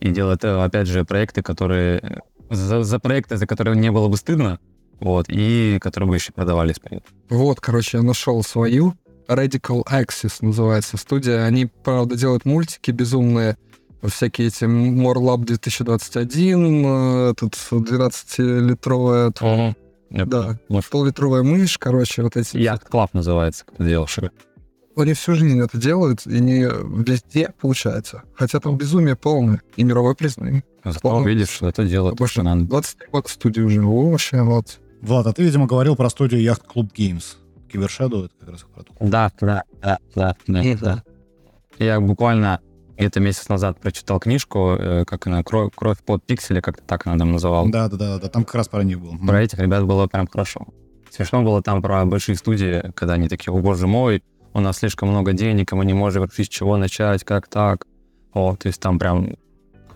И делать, э, опять же, проекты, которые... э, За, за проекты, за которые не было бы стыдно, вот, и которые бы еще продавались. понятно. Вот, короче, я нашел свою. Radical Axis называется студия. Они, правда, делают мультики безумные. Всякие эти More Lab 2021, э, тут 12-литровая, Я да. Может, пол-литровая мышь, короче, вот эти. Yacht Club называется, как ты делаешь. Они всю жизнь это делают, и не везде получается. Хотя там безумие полное, и мировое признание. Зато Ладно. видишь, что это делает надо. 23 года студии уже, вообще вот. Влад, а ты, видимо, говорил про студию Yacht Club Games. Кибершаду это как раз их продукт. Да, да, да, да, да, да. Я буквально где-то месяц назад прочитал книжку, э, как она, «Кровь, кровь под пиксели», как-то так она там называл. Да, да, да, да, там как раз про них был. Про этих ребят было прям хорошо. Смешно было там про большие студии, когда они такие, о боже мой, у нас слишком много денег, и мы не можем вообще с чего начать, как так. О, то есть там прям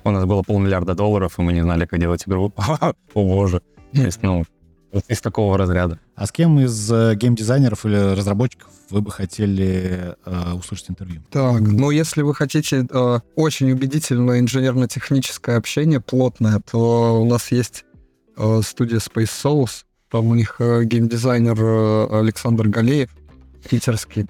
у нас было полмиллиарда долларов, и мы не знали, как делать игру. О боже. То есть, ну, вот из такого разряда. А с кем из э, геймдизайнеров или разработчиков вы бы хотели э, услышать интервью? Так, ну если вы хотите э, очень убедительное инженерно-техническое общение, плотное, то у нас есть э, студия Space Souls. Там у них э, геймдизайнер э, Александр Галеев, питерский.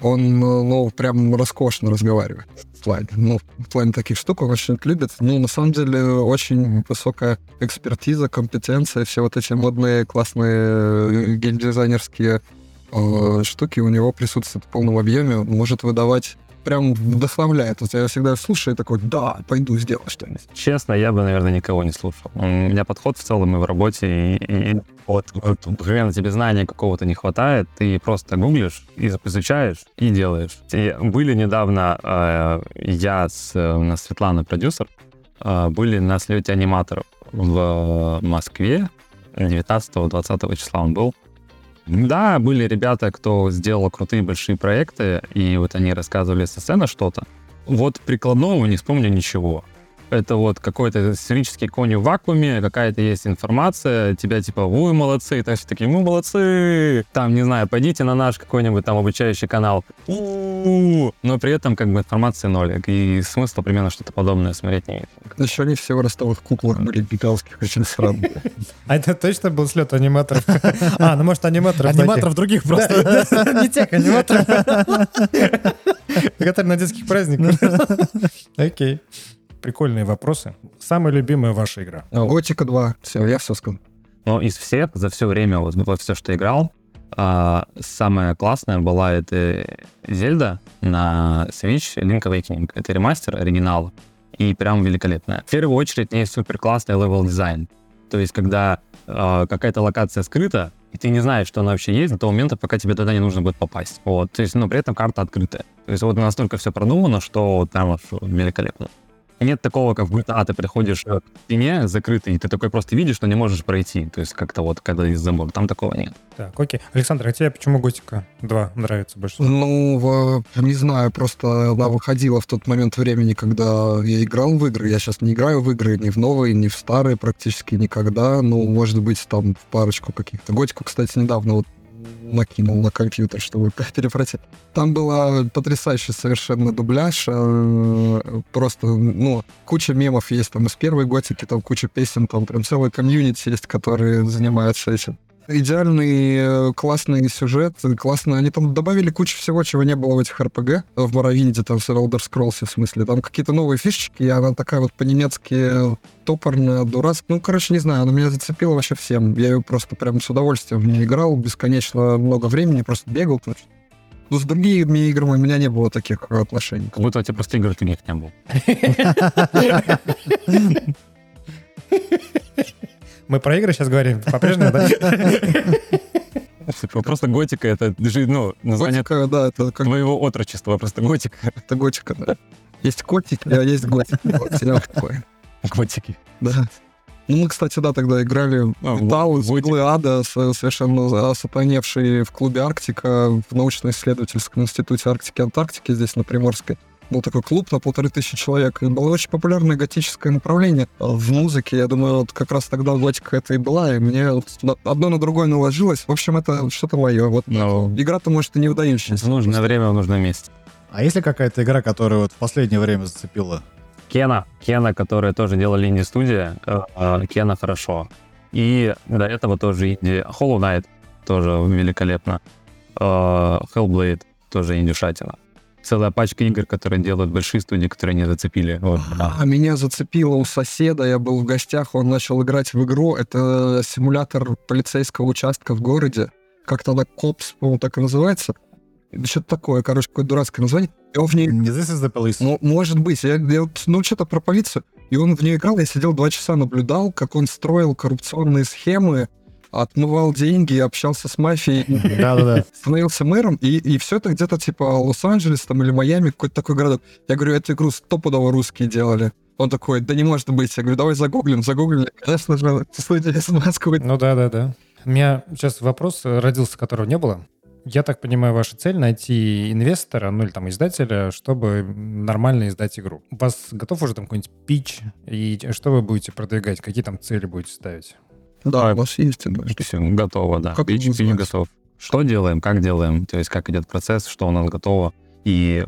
Он, ну, прям роскошно разговаривает в плане. Ну, в плане таких штук он очень любит. Ну, на самом деле, очень высокая экспертиза, компетенция, все вот эти модные, классные э, геймдизайнерские э, штуки у него присутствуют в полном объеме. Он может выдавать прям вдохновляет. Вот я всегда слушаю и такой, да, пойду сделаю что-нибудь. Честно, я бы, наверное, никого не слушал. У меня подход в целом и в работе, и, и вот, вот, например, тебе знания какого-то не хватает, ты просто гуглишь, и изучаешь, и делаешь. И были недавно, э, я с, э, Светлана, продюсер, э, были на слете аниматоров в Москве 19-20 числа он был. Да, были ребята, кто сделал крутые большие проекты, и вот они рассказывали со сцены что-то. Вот прикладного не вспомню ничего. Это вот какой-то сферический конь в вакууме, какая-то есть информация, тебя типа, вы молодцы, и так все такие, мы молодцы. Там, не знаю, пойдите на наш какой-нибудь там обучающий канал. У-у-у. Но при этом как бы информации ноль. И смысла примерно что-то подобное смотреть не Еще они все в ростовых куклах были гигантских, очень странно. А это точно был слет аниматоров? А, ну может аниматоров Аниматоров других просто. Не тех аниматоров. Которые на детских праздниках. Окей. Прикольные вопросы. Самая любимая ваша игра? Готика 2. Все, я все сказал. Но из всех, за все время, вот во все, что играл, а, самая классная была это Зельда на Switch Link Awakening. Это ремастер, оригинал. И прям великолепная. В первую очередь, в ней супер классный level design. То есть, когда а, какая-то локация скрыта, и ты не знаешь, что она вообще есть до того момента, пока тебе туда не нужно будет попасть. Вот. То есть, но при этом карта открытая. То есть вот настолько все продумано, что там великолепно. Нет такого, как в GTA, ты приходишь к стене закрытой, и ты такой просто видишь, что не можешь пройти. То есть как-то вот, когда есть забор. Там такого нет. Так, окей. Александр, а тебе почему Готика 2 нравится больше? Ну, не знаю, просто она выходила в тот момент времени, когда я играл в игры. Я сейчас не играю в игры ни в новые, ни в старые практически никогда. Ну, может быть, там в парочку каких-то. Готику, кстати, недавно вот накинул на компьютер, чтобы перепройти. Там была потрясающий совершенно дубляж. э, Просто, ну, куча мемов есть там из первой готики, там куча песен, там прям целый комьюнити есть, которые занимаются этим идеальный, э, классный сюжет, классно. Они там добавили кучу всего, чего не было в этих RPG, в Моровинде, там, в Elder Scrolls, в смысле. Там какие-то новые фишечки, и она такая вот по-немецки топорная, дурацкая. Ну, короче, не знаю, она меня зацепила вообще всем. Я ее просто прям с удовольствием в нее играл, бесконечно много времени, просто бегал. потому что- Ну, с другими играми у меня не было таких э, отношений. Как будто у тебя просто игр других не было. Мы про игры сейчас говорим по-прежнему, да? Типа, Просто готика — это ну, название Готика, да, это как твоего отрочества, просто готика. это готика, да. Есть котик, а есть готик. Вот, сериал такой. Готики. Да. Ну, мы, кстати, да, тогда играли А, в Металл, вот, Углы Ада, совершенно сатаневший в клубе Арктика, в научно-исследовательском институте Арктики и Антарктики здесь, на Приморской. Был такой клуб на полторы тысячи человек, и было очень популярное готическое направление в музыке. Я думаю, вот как раз тогда готика это и была, и мне одно на другое наложилось. В общем, это что-то мое. Вот Ну, игра-то, может, и не выдающаяся. в нужное время в нужном месте. А есть ли какая-то игра, которая вот в последнее время зацепила? Кена, Кена, которые тоже делали инди-студия, э, э, Кена хорошо. И до этого тоже инди. Hollow Knight тоже великолепно. Э, Hellblade тоже индюшатина. Целая пачка игр, которые делают большие студии, которые не зацепили. Вот, да. А меня зацепило у соседа, я был в гостях, он начал играть в игру. Это симулятор полицейского участка в городе. Как-то она Копс, по-моему, так и называется. Что-то такое, короче, какое дурацкое название. И он в ней... Не This is the Police? Ну, может быть. Я, я ну, что-то про полицию. И он в нее играл, я сидел два часа, наблюдал, как он строил коррупционные схемы, отмывал деньги, общался с мафией, Да-да-да. становился мэром, и, и все это где-то типа Лос-Анджелес там или Майами, какой-то такой городок. Я говорю, эту игру стопудово русские делали. Он такой, да не может быть. Я говорю, давай загуглим, загуглили. Конечно же, студия из Москвы. Ну да, да, да. У меня сейчас вопрос родился, которого не было. Я так понимаю, ваша цель найти инвестора, ну или там издателя, чтобы нормально издать игру. У вас готов уже там какой-нибудь пич? И что вы будете продвигать? Какие там цели будете ставить? Да, у вас есть. Все, готово, да. Как пич называется? готов. Что делаем, как делаем, то есть как идет процесс, что у нас готово, и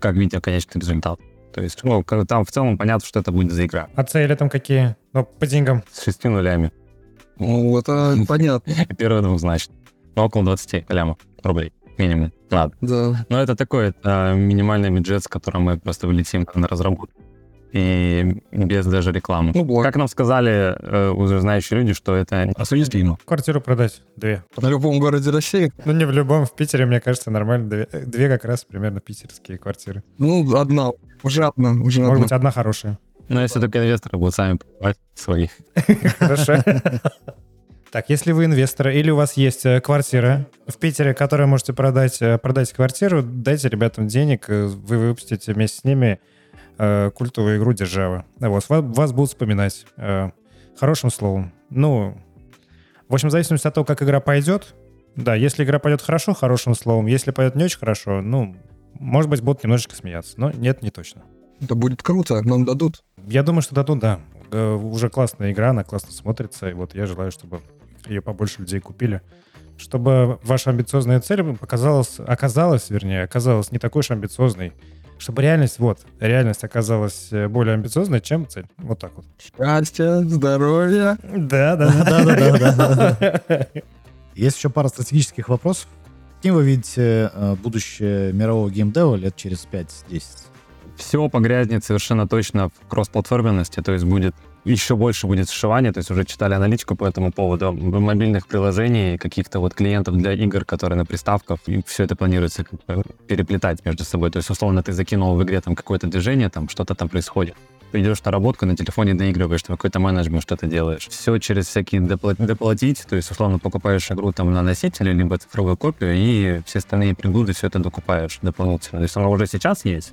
как видим конечный результат. То есть, ну, там в целом понятно, что это будет за игра. А цели там какие? Ну, по деньгам. С шестью нулями. Ну, это понятно. И первый двухзначный. Ну, около 20 лямов рублей минимум. Ладно. Да. Но это такой это минимальный бюджет, с которым мы просто вылетим на разработку. И без даже рекламы. Ну, благо. Как нам сказали э, уже знающие люди, что это осуществимо. Квартиру продать? Две. В любом городе России. Ну, не в любом. В Питере, мне кажется, нормально. Две, две как раз примерно питерские квартиры. Ну, одна. Уже одна. Уже Может одна. быть, одна хорошая. Но если только инвесторы будут сами покупать свои. Хорошо. Так, если вы инвестор или у вас есть э, квартира в Питере, которую можете продать, э, продать квартиру, дайте ребятам денег, э, вы выпустите вместе с ними э, культовую игру «Держава». Вот, вас, вас будут вспоминать э, хорошим словом. Ну, в общем, в зависимости от того, как игра пойдет, да, если игра пойдет хорошо, хорошим словом, если пойдет не очень хорошо, ну, может быть, будут немножечко смеяться, но нет, не точно. Это будет круто, нам дадут. Я думаю, что дадут, да. Э, Уже классная игра, она классно смотрится, и вот я желаю, чтобы ее побольше людей купили. Чтобы ваша амбициозная цель показалась, оказалась, вернее, оказалась не такой уж амбициозной. Чтобы реальность, вот, реальность оказалась э, более амбициозной, чем цель. Вот так вот. Счастья, здоровья. Да, да, Да-да-да. Есть еще пара стратегических вопросов. Каким вы видите э, будущее мирового геймдева лет через 5-10? Все погрязнет совершенно точно в кроссплатформенности, то есть будет еще больше будет сшивания, то есть уже читали аналитику по этому поводу мобильных приложений, каких-то вот клиентов для игр, которые на приставках, и все это планируется переплетать между собой. То есть, условно, ты закинул в игре там какое-то движение, там что-то там происходит. Ты идешь на работу, на телефоне доигрываешь, там какой-то менеджмент, что-то делаешь. Все через всякие допла- доплатить, то есть, условно, покупаешь игру там на носителе, либо цифровую копию, и все остальные приблуды все это докупаешь дополнительно. То есть, оно уже сейчас есть,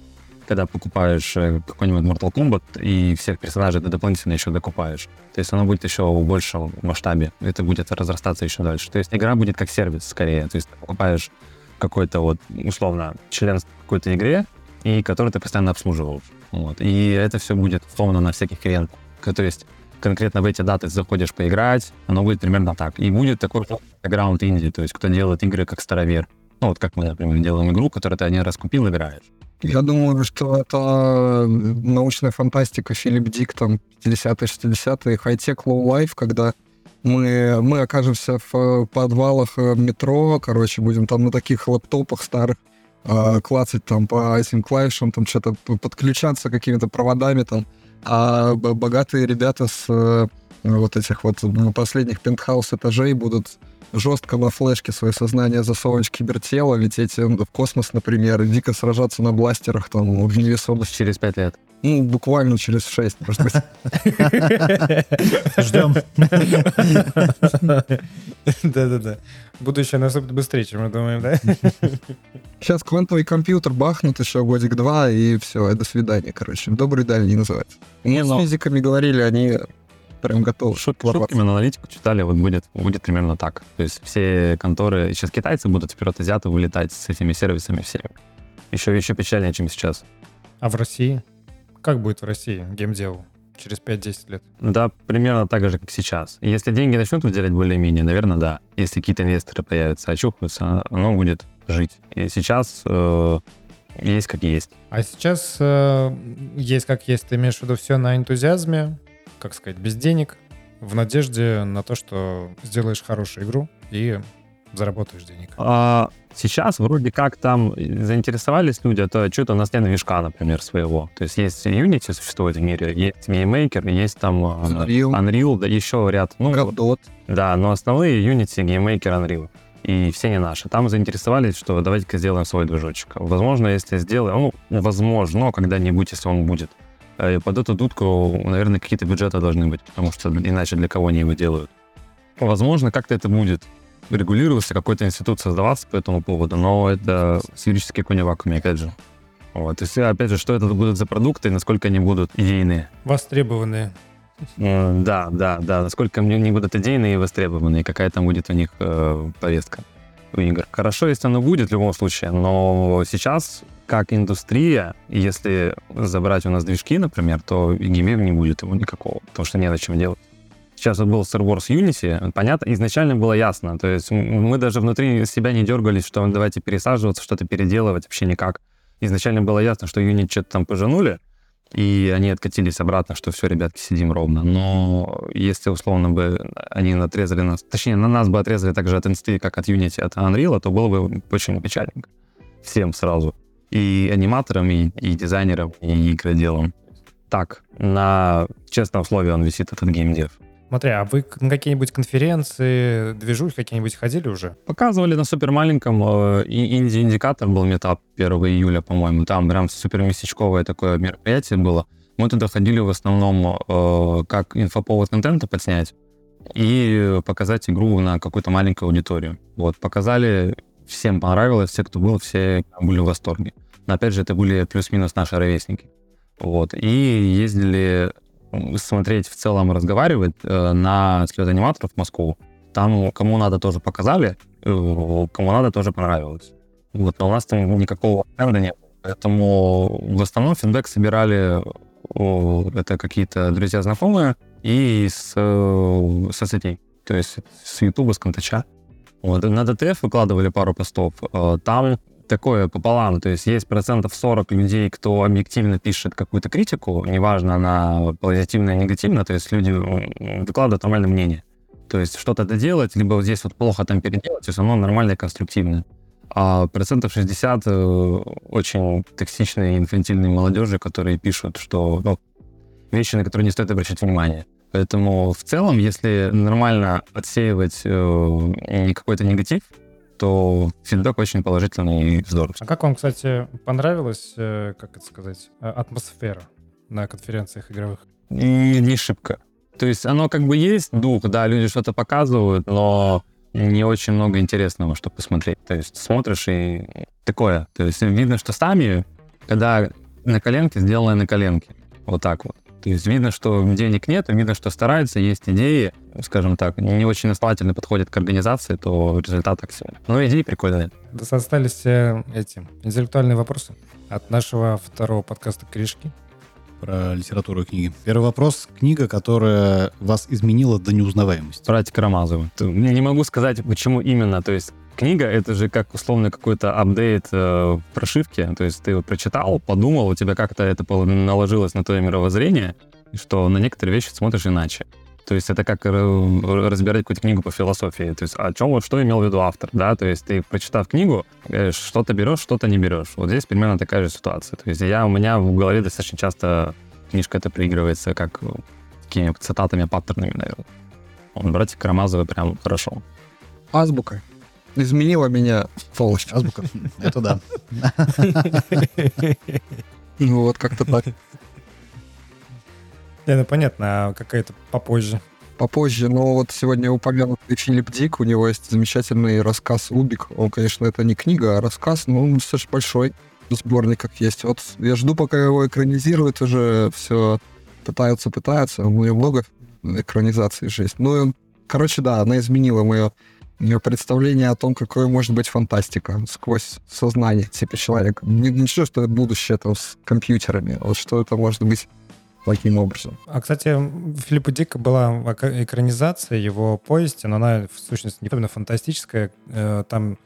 когда покупаешь э, какой-нибудь Mortal Kombat и всех персонажей дополнительно еще докупаешь. То есть оно будет еще в большем масштабе. Это будет разрастаться еще дальше. То есть игра будет как сервис скорее. То есть ты покупаешь какой-то вот, условно, член какой-то игре, и который ты постоянно обслуживал. Вот. И это все будет условно на всяких клиентах. То есть конкретно в эти даты ты заходишь поиграть, оно будет примерно так. И будет такой бэкграунд инди, то есть кто делает игры как старовер. Ну, вот как мы, например, делаем игру, которую ты один раз купил, играешь. Я думаю, что это научная фантастика Филипп Дик, там, 50-е, 60-е, high-tech, low-life, когда мы, мы окажемся в э, подвалах э, метро, короче, будем там на таких лэптопах старых э, клацать там по этим клавишам, там что-то подключаться какими-то проводами там, а богатые ребята с э, вот этих вот м, последних пентхаус этажей будут жестко на флешке свое сознание засовывать в кибертело, лететь э, в космос, например, и дико сражаться на бластерах там в невесомости. Через пять лет. Ну, буквально через шесть, может быть. Ждем. Да-да-да. Будущее наступит быстрее, чем мы думаем, да? Сейчас квантовый компьютер бахнут еще годик-два, и все, до свидания, короче. Добрый дальний называется. Мы с физиками говорили, они прям готовы. Шут- шутками на аналитику читали, вот будет, будет примерно так. То есть все конторы, сейчас китайцы будут вперед азиаты вылетать с этими сервисами всеми. Еще, еще печальнее, чем сейчас. А в России? Как будет в России геймдев через 5-10 лет? Да, примерно так же, как сейчас. Если деньги начнут выделять более-менее, наверное, да. Если какие-то инвесторы появятся, очухаются, оно будет жить. И сейчас э, есть как есть. А сейчас э, есть как есть, ты имеешь в виду все на энтузиазме, как сказать, без денег, в надежде на то, что сделаешь хорошую игру и заработаешь денег. А сейчас вроде как там заинтересовались люди, а то что-то у нас нет движка, например, своего. То есть есть Unity существует в мире, есть GameMaker, есть там э, Unreal. Unreal, да еще ряд. Ну, Godot. да, но основные Unity, GameMaker, Unreal. И все не наши. Там заинтересовались, что давайте-ка сделаем свой движочек. Возможно, если сделаем, ну, возможно, когда-нибудь, если он будет. Э, Под эту дудку, наверное, какие-то бюджеты должны быть, потому что иначе для кого они его делают. Возможно, как-то это будет регулироваться, какой-то институт создаваться по этому поводу, но это с юридической коней вакууме, опять же. Вот. И все, опять же, что это будут за продукты, и насколько они будут идейные. Востребованные. М, Да, да, да. Насколько они будут идейные и востребованные, какая там будет у них э, повестка игр. Хорошо, если оно будет в любом случае, но сейчас, как индустрия, если забрать у нас движки, например, то и геймер не будет его никакого, потому что не на чем делать. Сейчас вот был Star Wars Unity, понятно, изначально было ясно, то есть мы даже внутри себя не дергались, что давайте пересаживаться, что-то переделывать, вообще никак. Изначально было ясно, что Unity что-то там пожанули, и они откатились обратно, что все, ребятки, сидим ровно. Но если, условно бы, они отрезали нас, точнее, на нас бы отрезали так же от инсты, как от Unity, от Unreal, то было бы очень печальненько. Всем сразу. И аниматорам, и, и дизайнерам, и игроделам. Так, на честном слове он висит, этот геймдев. Смотри, а вы на какие-нибудь конференции, движухи какие-нибудь ходили уже? Показывали на супер маленьком, э, инди-индикатор был метап 1 июля, по-моему. Там прям супер местечковое такое мероприятие было. Мы туда ходили в основном э, как инфоповод контента подснять и показать игру на какую-то маленькую аудиторию. Вот, показали, всем понравилось, все, кто был, все были в восторге. Но опять же, это были плюс-минус наши ровесники. Вот, и ездили смотреть в целом, разговаривать э, на слет аниматоров в Москву. Там кому надо тоже показали, э, кому надо тоже понравилось. Вот, но у нас там никакого бренда нет. Поэтому в основном фидбэк собирали о, это какие-то друзья знакомые и с э, соцсетей. То есть с Ютуба, с Контача. Вот, на ДТФ выкладывали пару постов. Э, Там такое пополам, то есть есть процентов 40 людей, кто объективно пишет какую-то критику, неважно, она позитивная, негативная, то есть люди выкладывают нормальное мнение. То есть что-то доделать, либо вот здесь вот плохо там переделать, есть оно нормальное, конструктивное. А процентов 60 э, очень токсичной инфантильной молодежи, которые пишут, что ну, вещи, на которые не стоит обращать внимание. Поэтому в целом, если нормально отсеивать э, какой-то негатив, то фидбэк очень положительный и здорово. А как вам, кстати, понравилась, э, как это сказать, э, атмосфера на конференциях игровых? Не, не шибко. То есть оно как бы есть дух, да, люди что-то показывают, но не очень много интересного, что посмотреть. То есть смотришь и такое. То есть видно, что сами, когда на коленке, сделано на коленке. Вот так вот. То есть видно, что денег нет, видно, что стараются, есть идеи, скажем так, не очень основательно подходят к организации, то результат так себе. Но идеи прикольные. Да, Остались э, эти интеллектуальные вопросы от нашего второго подкаста «Кришки». Про литературу и книги. Первый вопрос. Книга, которая вас изменила до неузнаваемости. Братья Карамазовы. Я не могу сказать, почему именно. То есть книга — это же как условно какой-то апдейт э, в прошивке. То есть ты его прочитал, подумал, у тебя как-то это наложилось на твое мировоззрение, что на некоторые вещи смотришь иначе. То есть это как э, разбирать какую-то книгу по философии. То есть о чем, вот что имел в виду автор, да? То есть ты, прочитав книгу, э, что-то берешь, что-то не берешь. Вот здесь примерно такая же ситуация. То есть я, у меня в голове достаточно часто книжка это проигрывается как э, какими-нибудь цитатами, паттернами, наверное. Вот, братья Карамазовы прям хорошо. Азбука изменила меня полностью. Азбука. Это да. Ну вот как-то так. Не, ну понятно, а какая-то попозже. Попозже, но вот сегодня упомянутый Филипп Дик, у него есть замечательный рассказ «Убик». Он, конечно, это не книга, а рассказ, но он достаточно большой сборник как есть. Вот я жду, пока его экранизируют уже, все пытаются, пытаются. У меня много экранизаций же есть. Ну, короче, да, она изменила мое представление о том, какое может быть фантастика сквозь сознание типа человека. Не, не что, это будущее там с компьютерами, вот что это может быть таким образом. А, кстати, Филиппа Дика была экранизация его повести, но она, в сущности, не именно фантастическая. Э, Там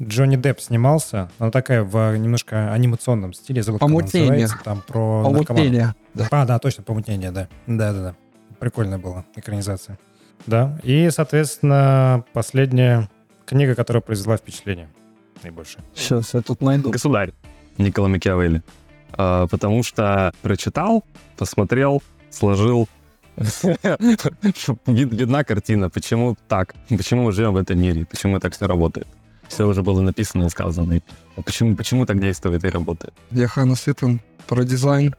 Джонни Депп снимался, она такая в немножко анимационном стиле. Забыл, Помутнение. Там про. Помутнение. Да. А, да, точно, помутнение, да. Да-да-да. Прикольная была экранизация. Да. И, соответственно, последняя книга, которая произвела впечатление наибольшее. Сейчас я тут найду. Государь Никола Макиавелли. А, потому что прочитал, посмотрел, сложил. Вид- Видна картина, почему так, почему мы живем в этом мире, почему так все работает. Все уже было написано и сказано. И Почему, почему так действует и работает? Йоханнес Итан про дизайн.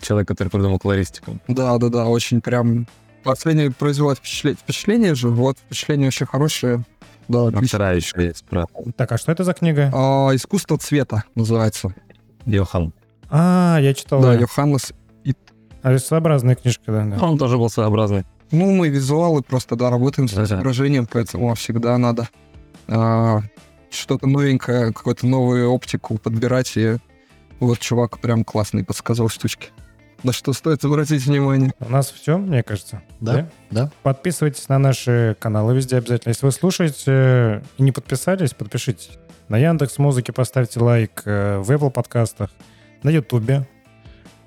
Человек, который придумал колористику. Да, да, да, очень прям... Последнее произвело впечатление. Впечатление же, вот, впечатление очень хорошее. Да, А вторая еще есть про Так, а что это за книга? А, искусство цвета называется. Йохан. А, я читал. Да. Йоханнес. А, это своеобразная книжка, да. да. Он тоже был своеобразный. Ну, мы визуалы просто, да, работаем с изображением, поэтому всегда надо а, что-то новенькое, какую-то новую оптику подбирать. И вот чувак прям классный подсказал штучки. На что стоит обратить внимание. У нас все, мне кажется. Да, да. Подписывайтесь на наши каналы везде обязательно. Если вы слушаете и не подписались, подпишитесь. На Яндекс Музыке поставьте лайк, э, в Apple подкастах, на Ютубе.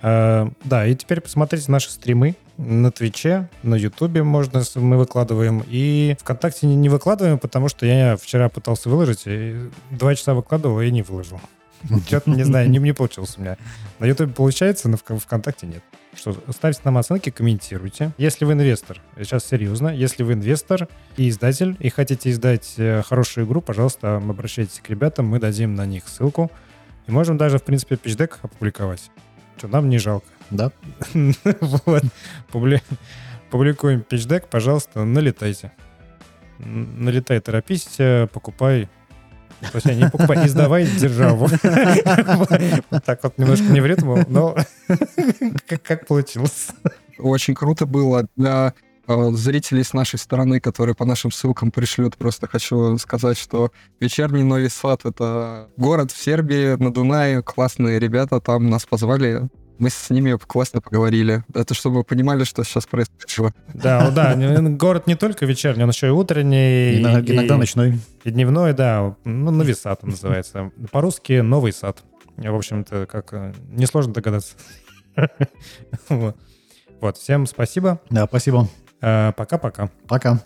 Э, Да, и теперь посмотрите наши стримы на Твиче, на Ютубе можно, мы выкладываем. И ВКонтакте не выкладываем, потому что я вчера пытался выложить, и два часа выкладывал и не выложил. Что-то, не знаю, не, не получилось у меня. На Ютубе получается, но в Вк- ВКонтакте нет. Что, ставьте нам оценки, комментируйте. Если вы инвестор, сейчас серьезно, если вы инвестор и издатель, и хотите издать э, хорошую игру, пожалуйста, обращайтесь к ребятам, мы дадим на них ссылку. И можем даже, в принципе, пичдек опубликовать. Что, нам не жалко. Да. Вот. Публи- Публикуем пичдек, пожалуйста, налетайте. Налетай, торопись, э, покупай. Точнее, не издавай державу. Так вот немножко не в ритму, но как- получилось. Очень круто было для э, зрителей с нашей стороны, которые по нашим ссылкам пришлют. Просто хочу сказать, что вечерний Нови Сад — это город в Сербии, на Дунае. Классные ребята там нас позвали. Мы с ними классно поговорили. Это чтобы вы понимали, что сейчас происходит. Да, да, город не только вечерний, он еще и утренний. Иногда, и- иногда ночной. И дневной, да. Ну, Новисад он называется. По-русски Новый сад. В общем-то, как э, несложно догадаться. Вот. Всем спасибо. Да, спасибо. Э, Пока-пока. Пока.